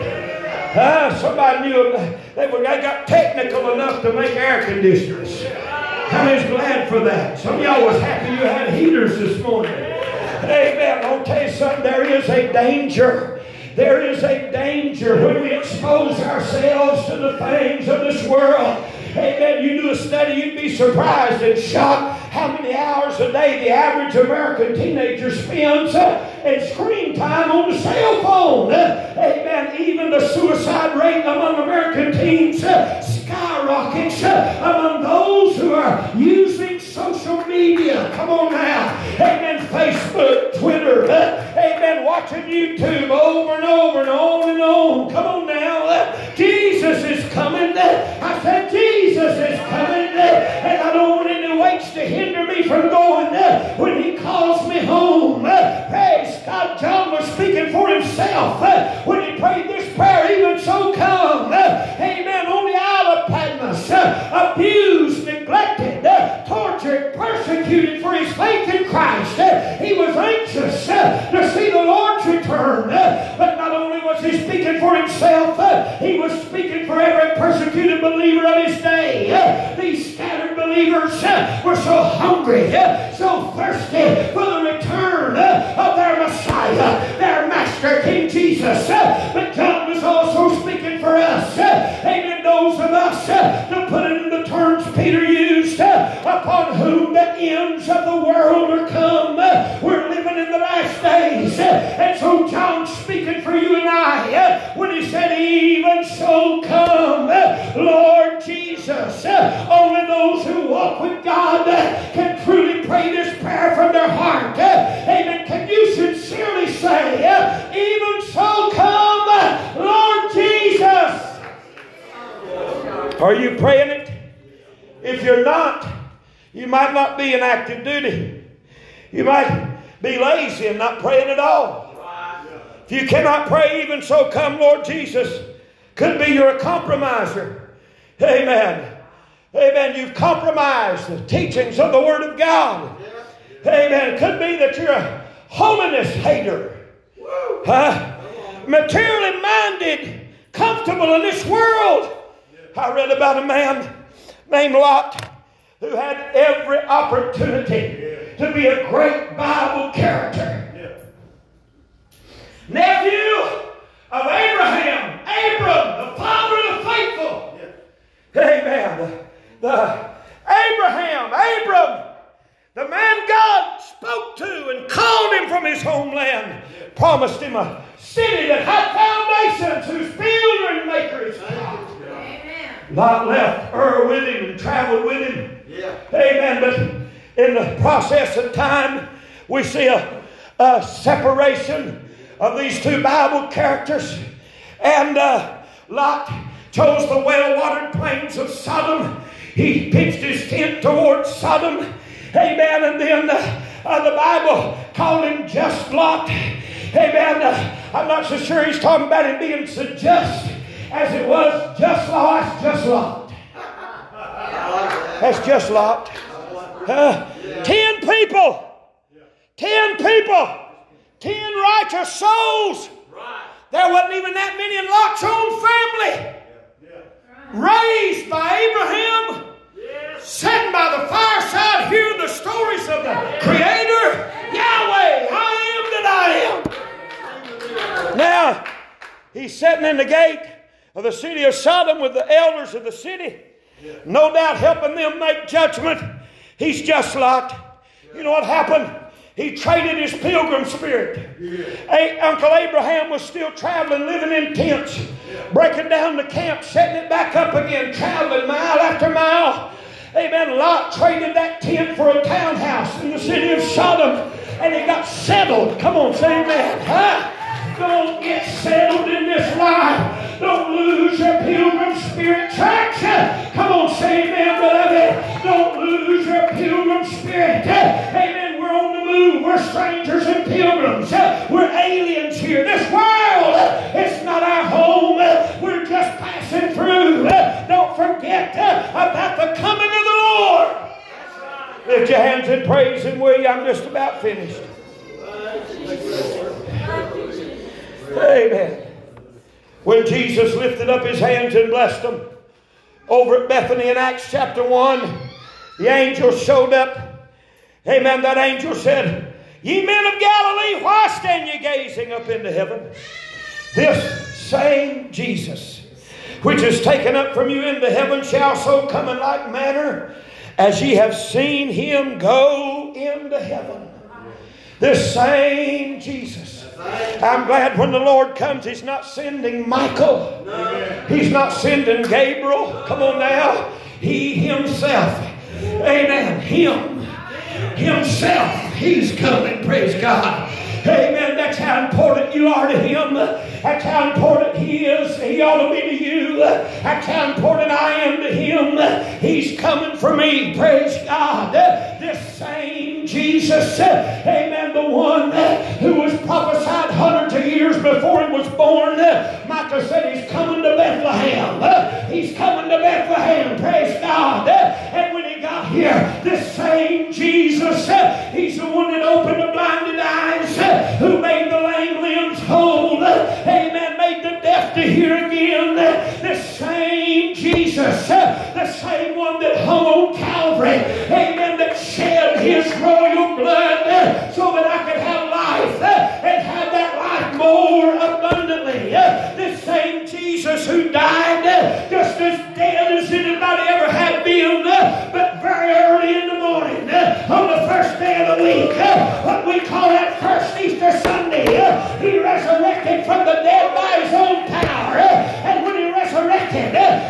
Huh? Somebody knew they, were, they got technical enough to make air conditioners. I'm many's glad for that? Some of y'all was happy you had heaters this morning. Amen. I'll tell you something. There is a danger. There is a danger when we expose ourselves to the things of this world. Amen. You do a study, you'd be surprised and shocked how many hours a day the average American teenager spends uh, in screen time on the cell phone. Uh, amen. Even the suicide rate among American teens uh, skyrockets uh, among those who are using social media. Come on now. Amen. Facebook, Twitter. Uh, amen. Watching YouTube over and over and on and on. Come on now. Uh, Jesus is coming. I said, Jesus is coming. And I don't want any weights to hinder me from going uh, when He calls me home. Uh, praise God. John was speaking for himself uh, when he prayed this prayer. Even so, come. Uh, amen. On the Isle of Patmos, abused, neglected, uh, tortured, persecuted for his faith in Christ. Uh, he was anxious to see the Lord's return. But not only was he speaking for himself, he was speaking for every persecuted believer of his day. These scattered believers were so hungry, so thirsty for the return of their Messiah, their Master, King Jesus. But John was also speaking for us. Amen. Those of us, to put it in the terms Peter used, upon whom the ends of the world are come. We're living in the last days. And That's old John speaking for you and I when he said, Even so come, Lord Jesus. Only those who walk with God can truly pray this prayer from their heart. Amen. Can you sincerely say, Even so come, Lord Jesus? Are you praying it? If you're not, you might not be in active duty. You might be lazy and not praying at all. If you cannot pray, even so, come, Lord Jesus. Could be you're a compromiser. Amen. Amen. You've compromised the teachings of the Word of God. Amen. Could be that you're a holiness hater. Huh? Materially minded, comfortable in this world. I read about a man named Lot who had every opportunity to be a great Bible character. Nephew of Abraham, Abram, the father of the faithful. Amen. The, Abraham, Abram, the man God spoke to and called him from his homeland, promised him a city that had foundations, whose builder and maker is God. Lot left Ur with him and traveled with him. Yeah. Amen. But in the process of time, we see a, a separation of these two Bible characters. And uh, Lot chose the well watered plains of Sodom. He pitched his tent towards Sodom. Amen. And then uh, uh, the Bible called him just Lot. Amen. Uh, I'm not so sure he's talking about him being so just as it was just Lot. Just Lot. That's just Lot. Uh, ten people. Ten people. Ten righteous souls. There wasn't even that many in Lot's own family. Raised by Abraham. Sitting by the fireside, hearing the stories of the Creator. Yahweh, I am that I am. Now, he's sitting in the gate of the city of Sodom with the elders of the city. No doubt helping them make judgment. He's just Lot. You know what happened? He traded his pilgrim spirit. A- Uncle Abraham was still traveling, living in tents, breaking down the camp, setting it back up again, traveling mile after mile. Amen. Lot traded that tent for a townhouse in the city of Sodom, and he got settled. Come on, say amen. Huh? Don't get settled in this life. Don't lose your pilgrim spirit, church. Come on, say amen, beloved. Don't lose your pilgrim spirit. Amen. We're on the move. We're strangers and pilgrims. We're aliens here. This world, it's not our home. We're just passing through. Don't forget about the coming of the Lord. Lift your hands and praise will you? I'm just about finished. Amen. When Jesus lifted up his hands and blessed them over at Bethany in Acts chapter 1, the angel showed up. Amen. That angel said, Ye men of Galilee, why stand ye gazing up into heaven? This same Jesus, which is taken up from you into heaven, shall so come in like manner as ye have seen him go into heaven. This same Jesus. I'm glad when the Lord comes, He's not sending Michael. He's not sending Gabriel. Come on now. He Himself. Amen. Him. Himself. He's coming. Praise God. Amen. That's how important you are to Him. That's how important He is. He ought to be to you. That's how important I am to Him. He's coming for me. Praise God. This Jesus, amen, the one who was prophesied hundreds of years before he was born. Micah said he's coming to Bethlehem. He's coming to Bethlehem. Praise God. And when he got here, this same Jesus, he's the one that opened the blinded eyes, who made the lame limbs whole. Amen. Made the deaf to hear again. The same Jesus, the same one that hung on Calvary. Amen shed his royal blood eh, so that I could have life eh, and have that life more abundantly. Eh. The same Jesus who died just as dead as anybody ever had been, but very early in the morning on the first day of the week, what we call that first Easter Sunday, he resurrected from the dead by his own power. And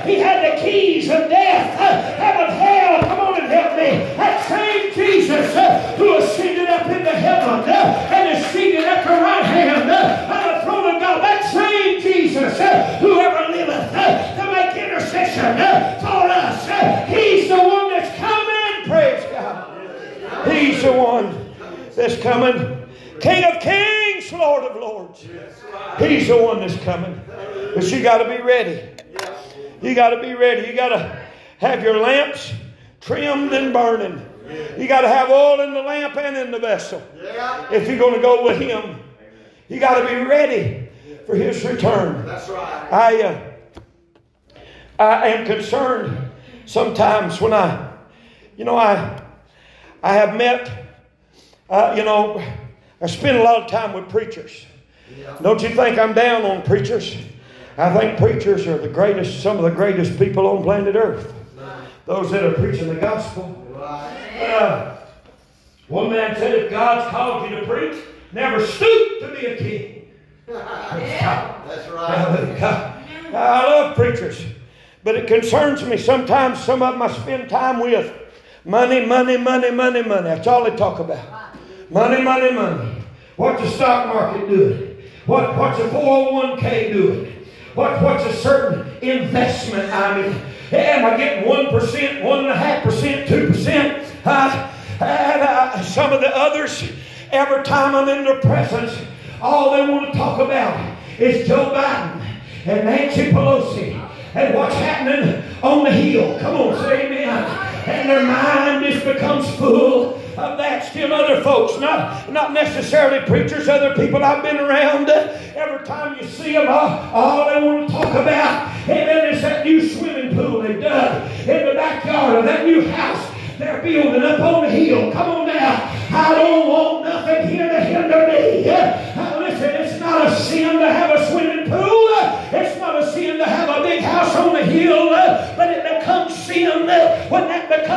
he had the keys of death, heaven, hell. Come on and help me. That same Jesus uh, who ascended up in the heaven uh, and is seated at the right hand uh, of the throne of God. That same Jesus who ever liveth to make intercession for us. He's the one that's coming. Praise God. He's the one that's coming. King of kings, Lord of lords. He's the one that's coming. But you got to be ready. You got to be ready. You got to have your lamps trimmed and burning. You got to have oil in the lamp and in the vessel. If you're going to go with Him, you got to be ready for His return. That's right. I, uh, I am concerned sometimes when I, you know, I, I have met, uh, you know, I spend a lot of time with preachers. Don't you think I'm down on preachers? I think preachers are the greatest, some of the greatest people on planet Earth. Those that are preaching the gospel. Uh, one man said, if God's called you to preach, never stoop to be a king. That's right. I love preachers, but it concerns me sometimes. Some of them I spend time with. Money, money, money, money, money. That's all they talk about. Money, money, money. What's the stock market doing? What, what's a 401k doing? What, what's a certain investment? I mean, am I getting 1%, 1.5%, 2%? Uh, and uh, some of the others, every time I'm in their presence, all they want to talk about is Joe Biden and Nancy Pelosi and what's happening on the hill. Come on, say amen. And their mind just becomes full of that. Still other folks, not, not necessarily preachers, other people I've been around. Every time you see them, all, all they want to talk about, amen, is that new swimming pool they dug in the backyard of that new house they're building up on the hill. Come on now. I don't want nothing here to hinder me. Uh, listen, it's not a sin to have a swimming pool. It's not a sin to have a big house on the hill, but it becomes sin when that becomes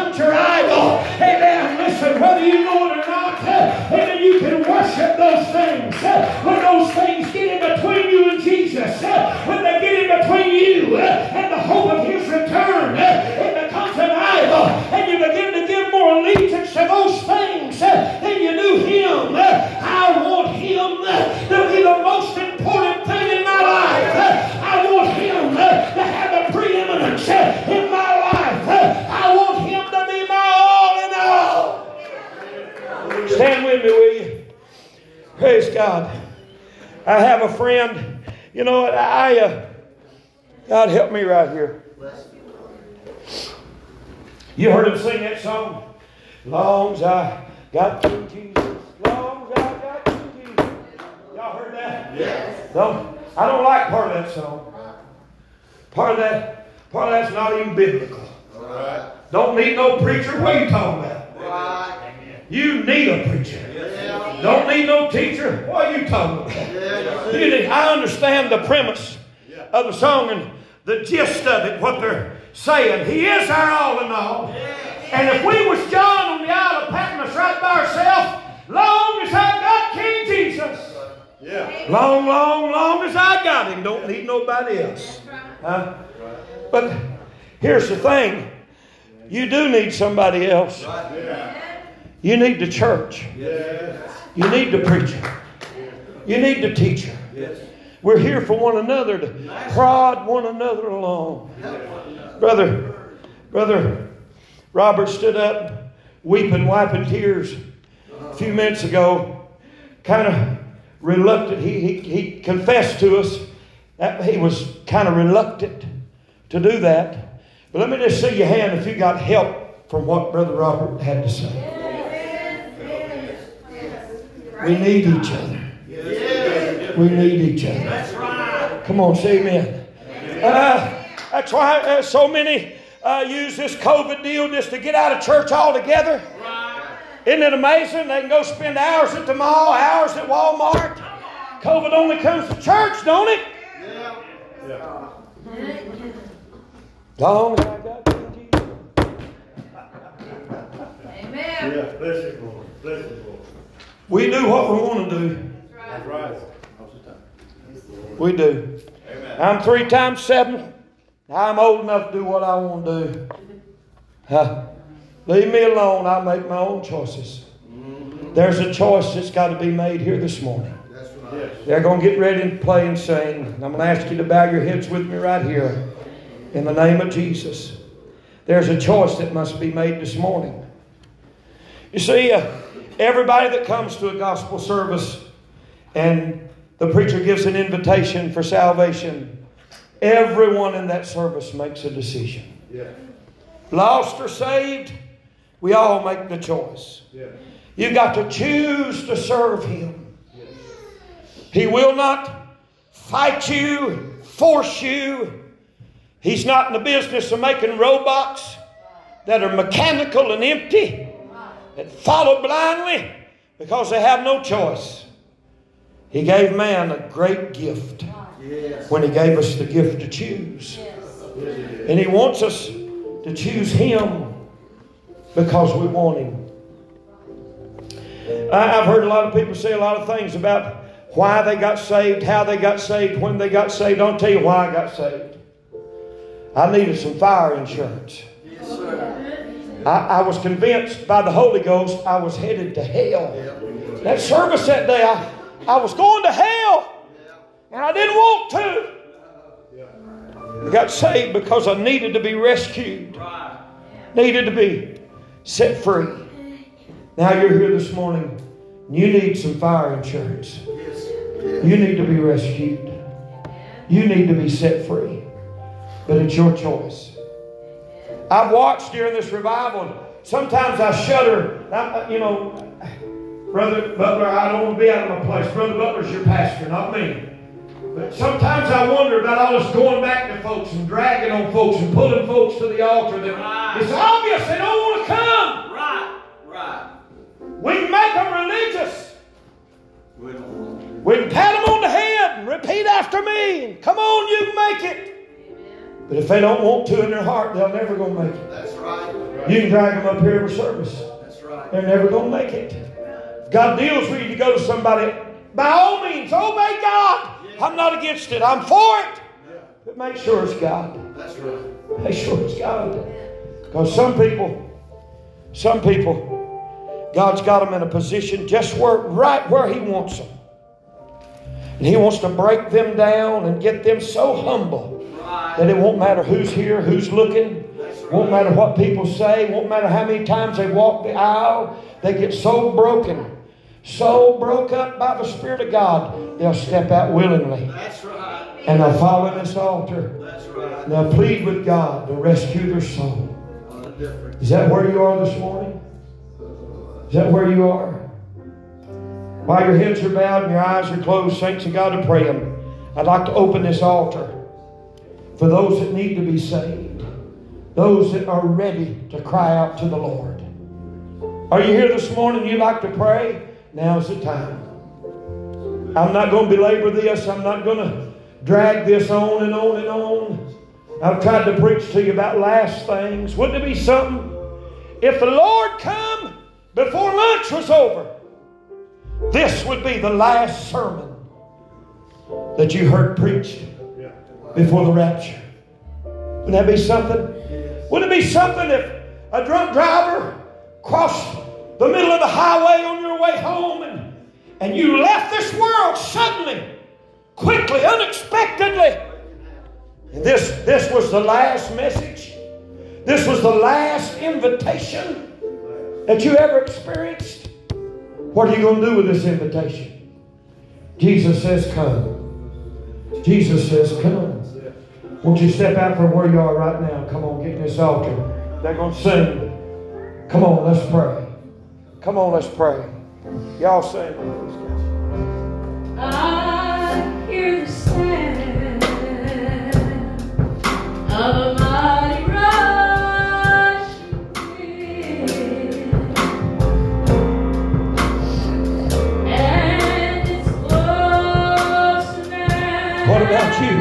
help me right here. You heard him sing that song? Long as I got King Jesus. Long as I got King Jesus. Y'all heard that? Yes. No, I don't like part of that song. Part of that, part of that's not even biblical. All right. Don't need no preacher. What are you talking about? Right. You need a preacher. Yeah. Don't need no teacher. What are you talking about? Yeah. You need- I understand the premise of the song and the gist of it, what they're saying. He is our all in all. And if we was John on the Isle of Patmos right by ourselves, long as I got King Jesus, Yeah. long, long, long as I got him, don't need nobody else. Huh? But here's the thing you do need somebody else. You need the church. You need the preacher. You need the teacher. We're here for one another to prod one another along. Brother, brother Robert stood up weeping, wiping tears a few minutes ago, kind of reluctant. He, he, he confessed to us that he was kind of reluctant to do that. But let me just see your hand if you got help from what Brother Robert had to say. We need each other. We need each other. That's right. Come on, say amen. Uh, that's why uh, so many uh, use this COVID deal just to get out of church altogether. Isn't it amazing? They can go spend hours at the mall, hours at Walmart. COVID only comes to church, don't it? Long as I got King Jesus. Amen. Yeah, bless it, Lord. Bless it, Lord. We do what we want to do. That's right. We do. Amen. I'm three times seven. I'm old enough to do what I want to do. Huh? Leave me alone. I make my own choices. There's a choice that's got to be made here this morning. That's right. They're going to get ready and play and sing. I'm going to ask you to bow your heads with me right here. In the name of Jesus. There's a choice that must be made this morning. You see, uh, Everybody that comes to a gospel service and the preacher gives an invitation for salvation, everyone in that service makes a decision. Yeah. Lost or saved, we all make the choice. Yeah. You've got to choose to serve Him. He will not fight you, force you. He's not in the business of making robots that are mechanical and empty, that follow blindly because they have no choice. He gave man a great gift when He gave us the gift to choose. And He wants us to choose Him because we want Him. I've heard a lot of people say a lot of things about why they got saved, how they got saved, when they got saved. I'll tell you why I got saved. I needed some fire insurance. Yes, sir. I, I was convinced by the Holy Ghost I was headed to hell. That service that day, I, I was going to hell, and I didn't want to. I got saved because I needed to be rescued, needed to be set free. Now you're here this morning. You need some fire insurance. You need to be rescued. You need to be set free. But it's your choice. I've watched during this revival, sometimes I shudder. I, uh, you know, Brother Butler, I don't want to be out of my place. Brother Butler's your pastor, not me. But sometimes I wonder about all this going back to folks and dragging on folks and pulling folks to the altar. That it's obvious they don't want to come. Right. Right. We can make them religious. We don't want to. We can pat them on the head and repeat after me. And come on, you can make it. But if they don't want to in their heart, they're never going to make it. That's right. You can drag them up here for service. That's right. They're never going to make it. If God deals with you to go to somebody, by all means, obey God. I'm not against it. I'm for it. But make sure it's God. That's right. Make sure it's God. Because some people, some people, God's got them in a position just where, right where He wants them. And He wants to break them down and get them so humble that it won't matter who's here, who's looking, won't matter what people say, won't matter how many times they walk the aisle. They get so broken, so broke up by the Spirit of God, they'll step out willingly That's right. and they'll fall in this altar. That's right. And they'll plead with God to rescue their soul. What a difference. Is that where you are this morning? Is that where you are? While your heads are bowed and your eyes are closed, saints of God to pray them. I'd like to open this altar for those that need to be saved, those that are ready to cry out to the Lord. Are you here this morning? You'd like to pray? Now's the time. I'm not going to belabor this. I'm not going to drag this on and on and on. I've tried to preach to you about last things. Wouldn't it be something if the Lord come before lunch was over? This would be the last sermon that you heard preached before the rapture. Wouldn't that be something? Wouldn't it be something if a drunk driver crossed the middle of the highway on your way home and, and you left this world suddenly, quickly, unexpectedly? And this, this was the last message. This was the last invitation that you ever experienced. What are you going to do with this invitation? Jesus says, Come. Jesus says, Come. Won't you step out from where you are right now? Come on, get in this altar. They're going to sing. Come on, let's pray. Come on, let's pray. Y'all sing. I hear the sound of a mighty rushing wind, and it's close now. What about you?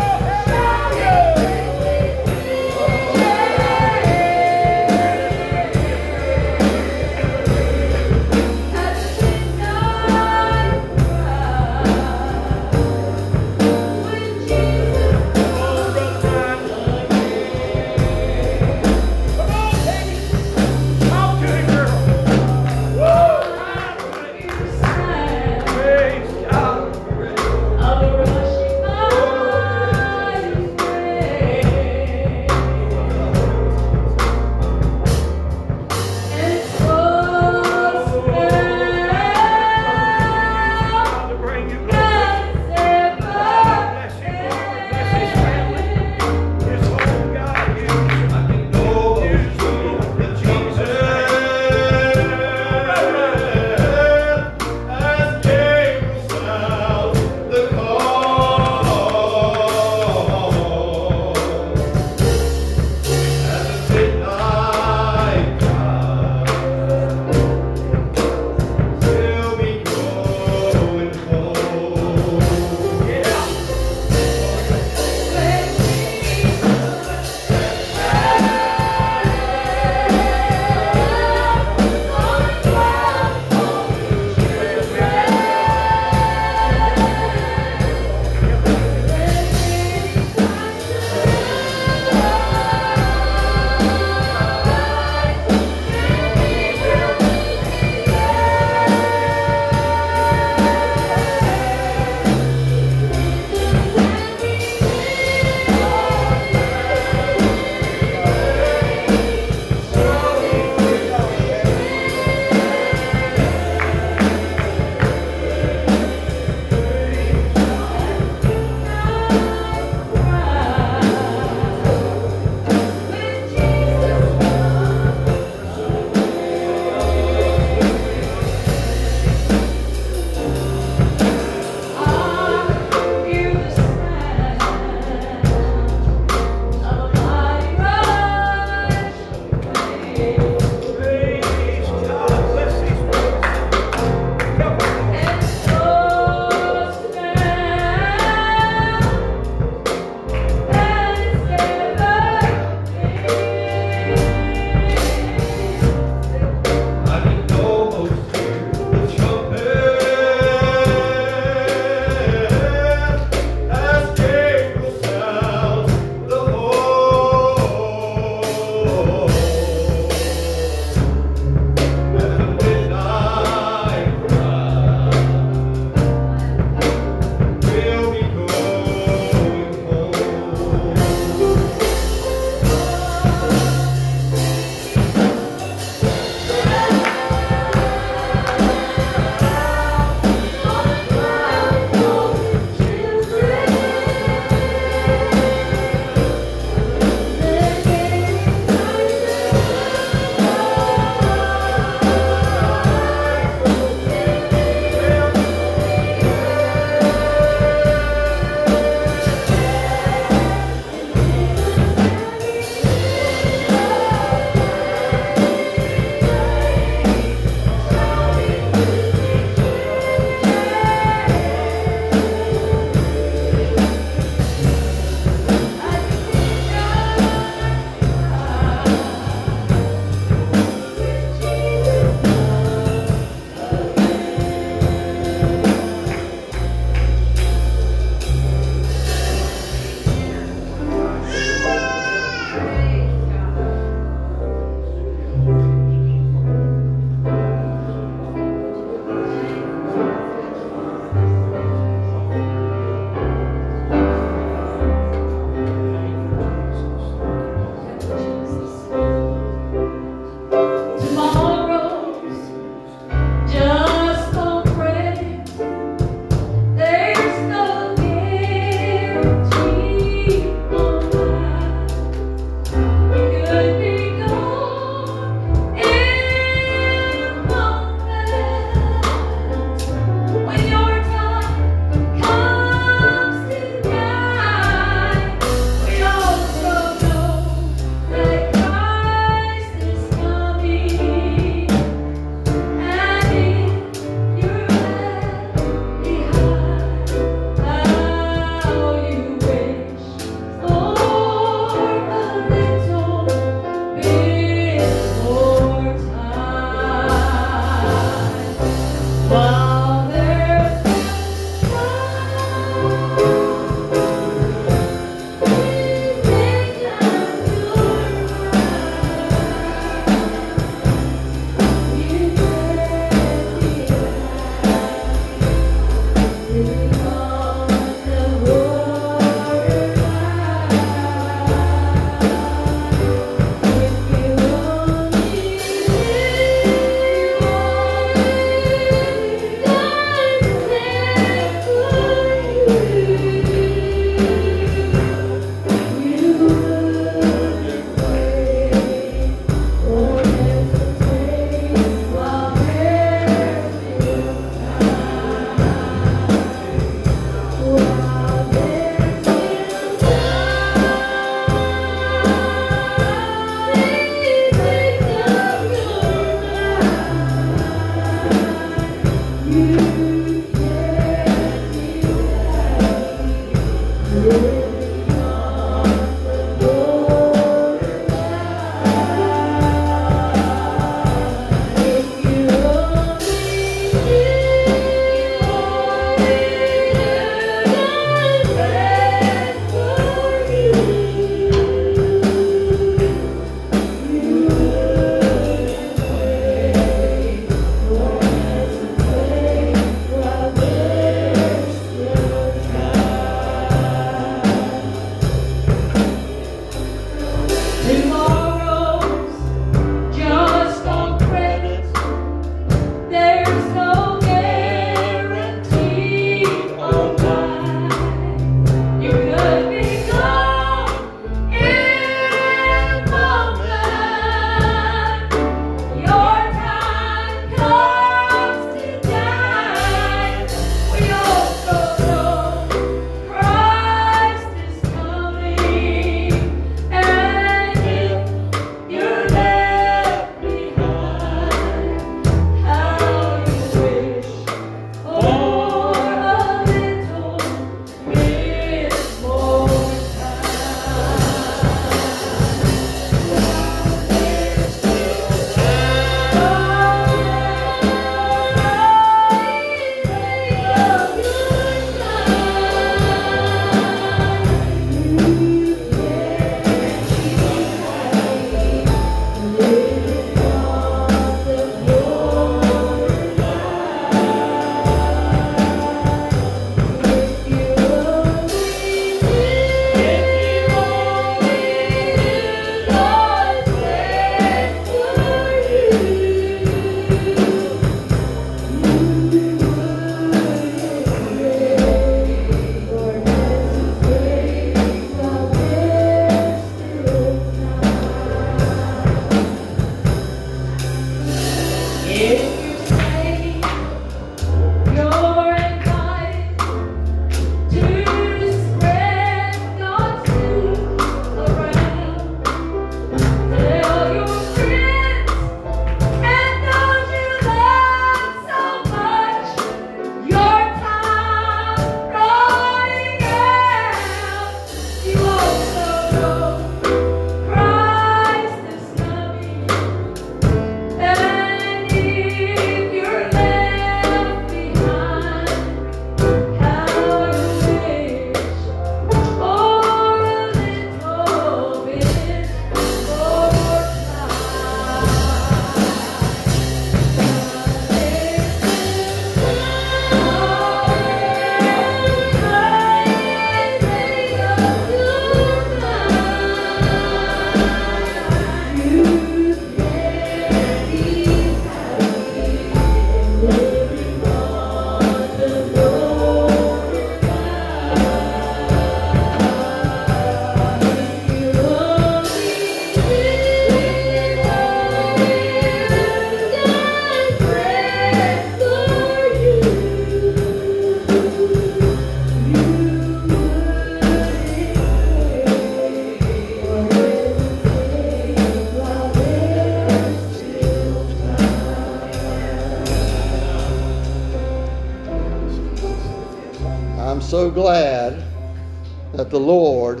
The Lord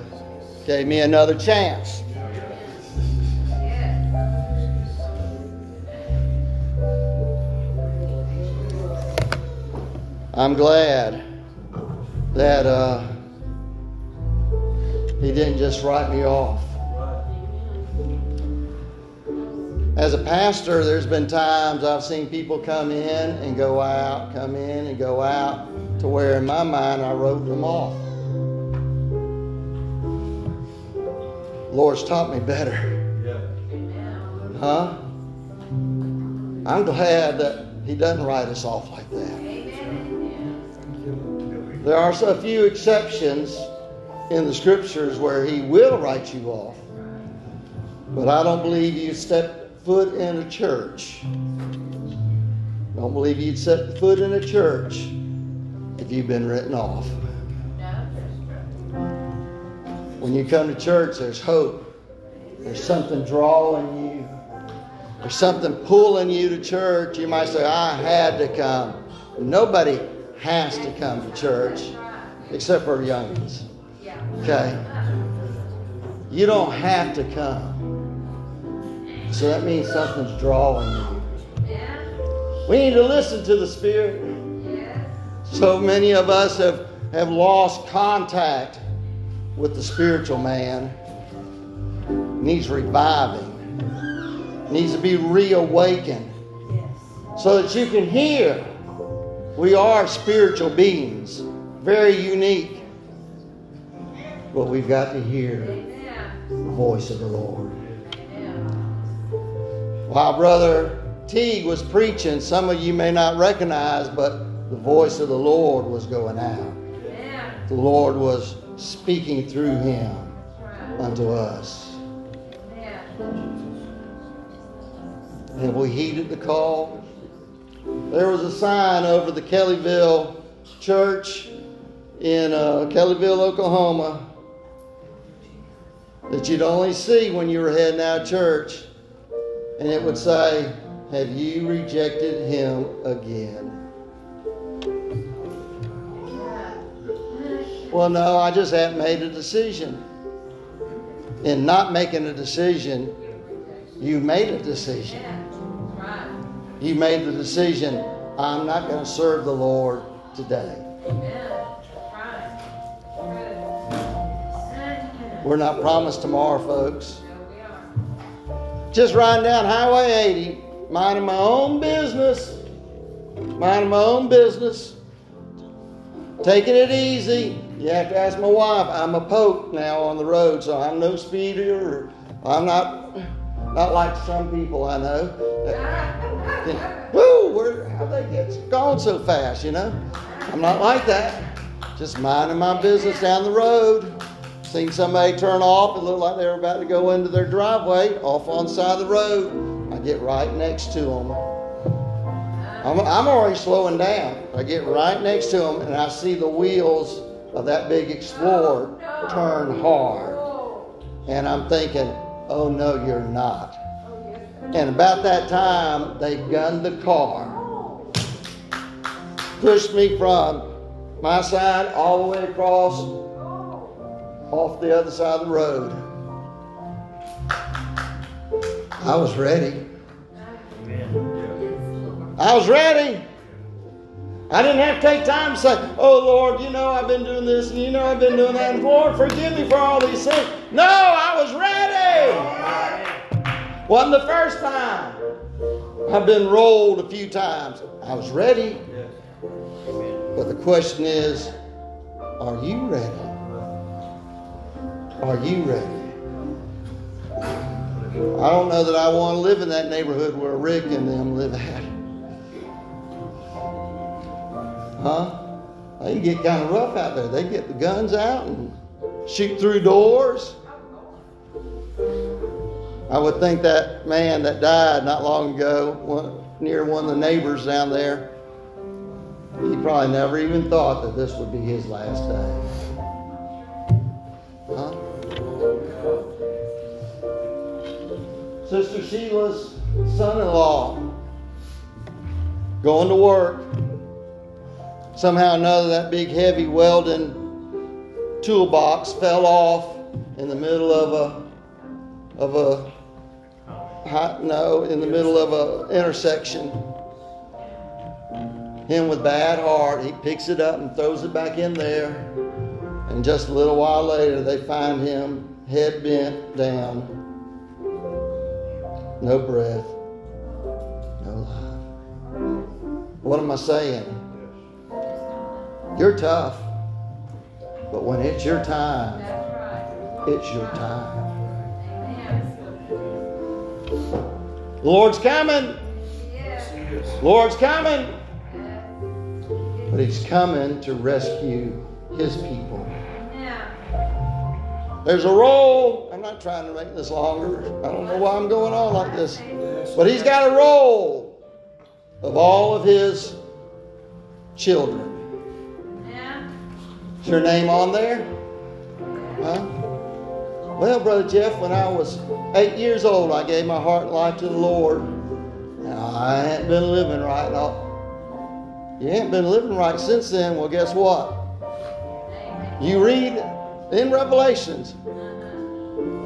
gave me another chance. I'm glad that uh, He didn't just write me off. As a pastor, there's been times I've seen people come in and go out, come in and go out to where in my mind I wrote them off. Lord's taught me better. Huh? I'm glad that He doesn't write us off like that. There are a few exceptions in the scriptures where He will write you off. But I don't believe you step foot in a church. Don't believe you'd set foot in a church if you've been written off. When you come to church, there's hope. There's something drawing you. There's something pulling you to church. You might say, I had to come. Nobody has to come to church except for youngins. Okay? You don't have to come. So that means something's drawing you. We need to listen to the Spirit. So many of us have, have lost contact with the spiritual man. Needs reviving. Needs to be reawakened. So that you can hear. We are spiritual beings, very unique. But we've got to hear the voice of the Lord. While Brother Teague was preaching, some of you may not recognize, but the voice of the Lord was going out. The Lord was speaking through him unto us. Have we heeded the call? There was a sign over the Kellyville church in uh, Kellyville, Oklahoma, that you'd only see when you were heading out of church. And it would say, Have you rejected him again? Well, no, I just haven't made a decision. In not making a decision, you made a decision. You made the decision, I'm not going to serve the Lord today. We're not promised tomorrow, folks. Just riding down Highway 80, minding my own business, minding my own business, taking it easy. You have to ask my wife. I'm a poke now on the road, so I'm no speeder. I'm not not like some people I know. That, woo, where how they get gone so fast? You know, I'm not like that. Just minding my business down the road. Seen somebody turn off. It looked like they were about to go into their driveway, off on the side of the road. I get right next to them. I'm, I'm already slowing down. I get right next to them and I see the wheels of that big Explorer turn hard. And I'm thinking, oh no, you're not. And about that time, they gunned the car. Pushed me from my side all the way across off the other side of the road. I was ready. I was ready. I didn't have to take time to say, Oh Lord, you know I've been doing this and you know I've been doing that. And Lord, forgive me for all these sins. No, I was ready. Wasn't the first time. I've been rolled a few times. I was ready. But the question is, are you ready? Are you ready? I don't know that I want to live in that neighborhood where Rick and them live at. Huh? They get kind of rough out there. They get the guns out and shoot through doors. I would think that man that died not long ago near one of the neighbors down there, he probably never even thought that this would be his last day. Huh? Sister Sheila's son in law going to work. Somehow or another, that big heavy welding toolbox fell off in the middle of a of a no, in the middle of a intersection. Him with bad heart, he picks it up and throws it back in there. And just a little while later, they find him head bent down, no breath, no life. What am I saying? You're tough, but when it's your time, it's your time. The Lord's coming. Lord's coming. But He's coming to rescue His people. There's a roll. I'm not trying to make this longer. I don't know why I'm going on like this. But He's got a roll of all of His children. Is your name on there? Huh? Well, Brother Jeff, when I was eight years old, I gave my heart and life to the Lord. Now, I ain't been living right. Now, you ain't been living right since then. Well, guess what? You read in Revelations,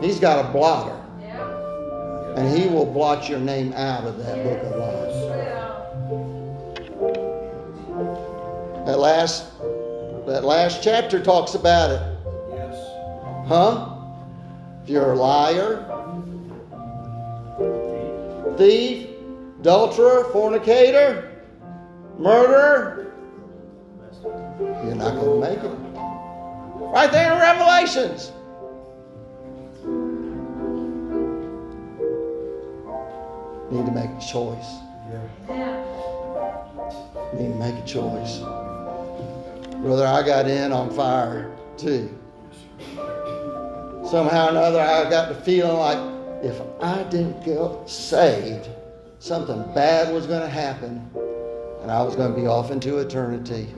He's got a blotter. And He will blot your name out of that book of life. At last, that last chapter talks about it. Yes. Huh? If you're a liar, thief, adulterer, fornicator, murderer, you're not going to make it. Right there in Revelations. Need to make a choice. Need to make a choice. Brother, I got in on fire too. Somehow or another, I got the feeling like if I didn't get saved, something bad was going to happen and I was going to be off into eternity.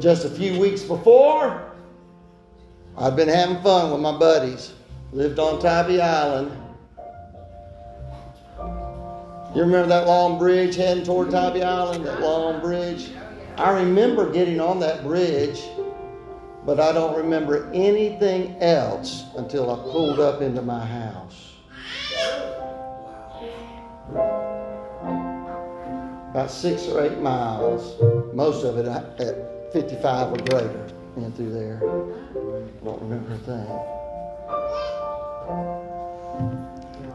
Just a few weeks before, I'd been having fun with my buddies. Lived on Tybee Island. You remember that long bridge heading toward Tybee Island? That long bridge? I remember getting on that bridge, but I don't remember anything else until I pulled up into my house. About six or eight miles, most of it at 55 or greater, in through there. Don't remember a thing.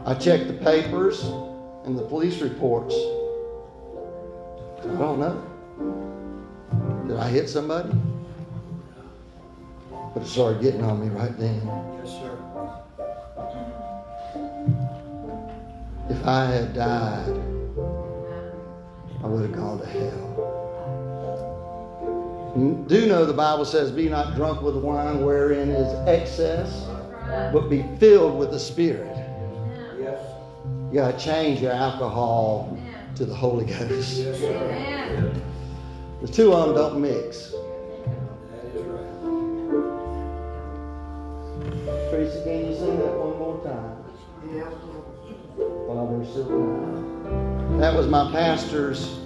I checked the papers and the police reports. I don't know. Did I hit somebody? But it started getting on me right then. Yes, sir. If I had died, I would have gone to hell. Do know the Bible says, Be not drunk with wine wherein is excess, but be filled with the Spirit. Yes. You got to change your alcohol to the Holy Ghost. Amen. The two of them don't mix. Tracy, can you sing that one more time? While there's still time. That was my pastor's.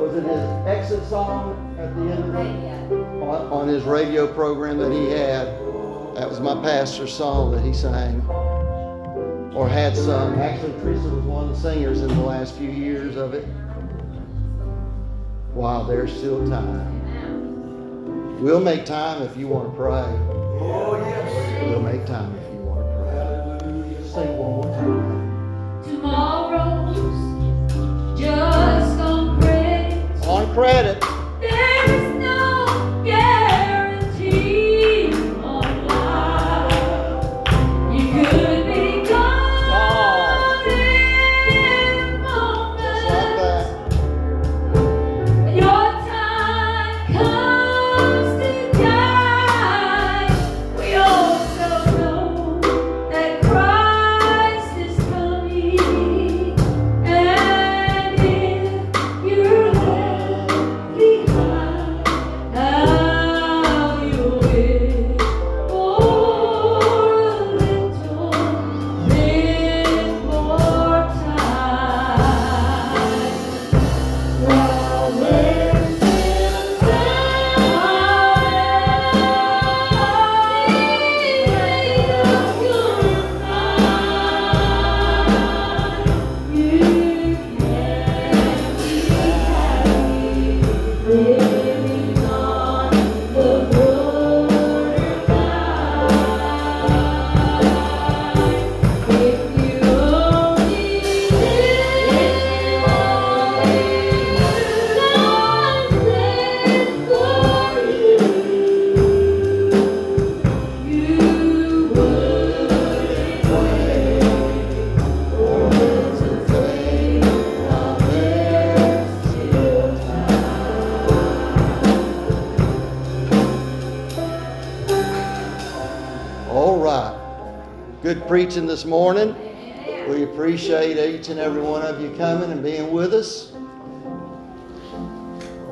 Was it his exit song at the end of it? On, on his radio program that he had. That was my pastor's song that he sang. Or had sung. Actually, Teresa was one of the singers in the last few years of it. While there's still time. We'll make time if you want to pray. Oh, yes. We'll make time if you want to pray. Hallelujah. Say one more time. Tomorrow's just on credit. On credit. Preaching this morning. We appreciate each and every one of you coming and being with us.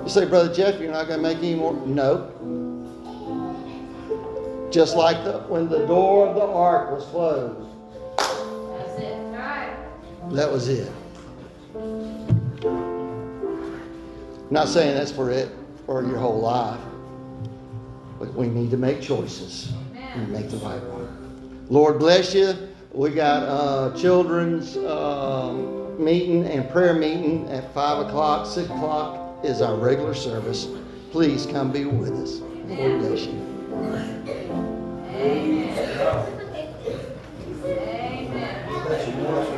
You say, Brother Jeff, you're not going to make any more? No. Just like the, when the door of the ark was closed, it. That was it. Not saying that's for it for your whole life, but we need to make choices and make the right one. Lord bless you. We got uh, children's um, meeting and prayer meeting at five o'clock. Six o'clock is our regular service. Please come be with us. Lord bless you. I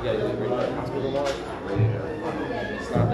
You gotta do hospital mark. It's not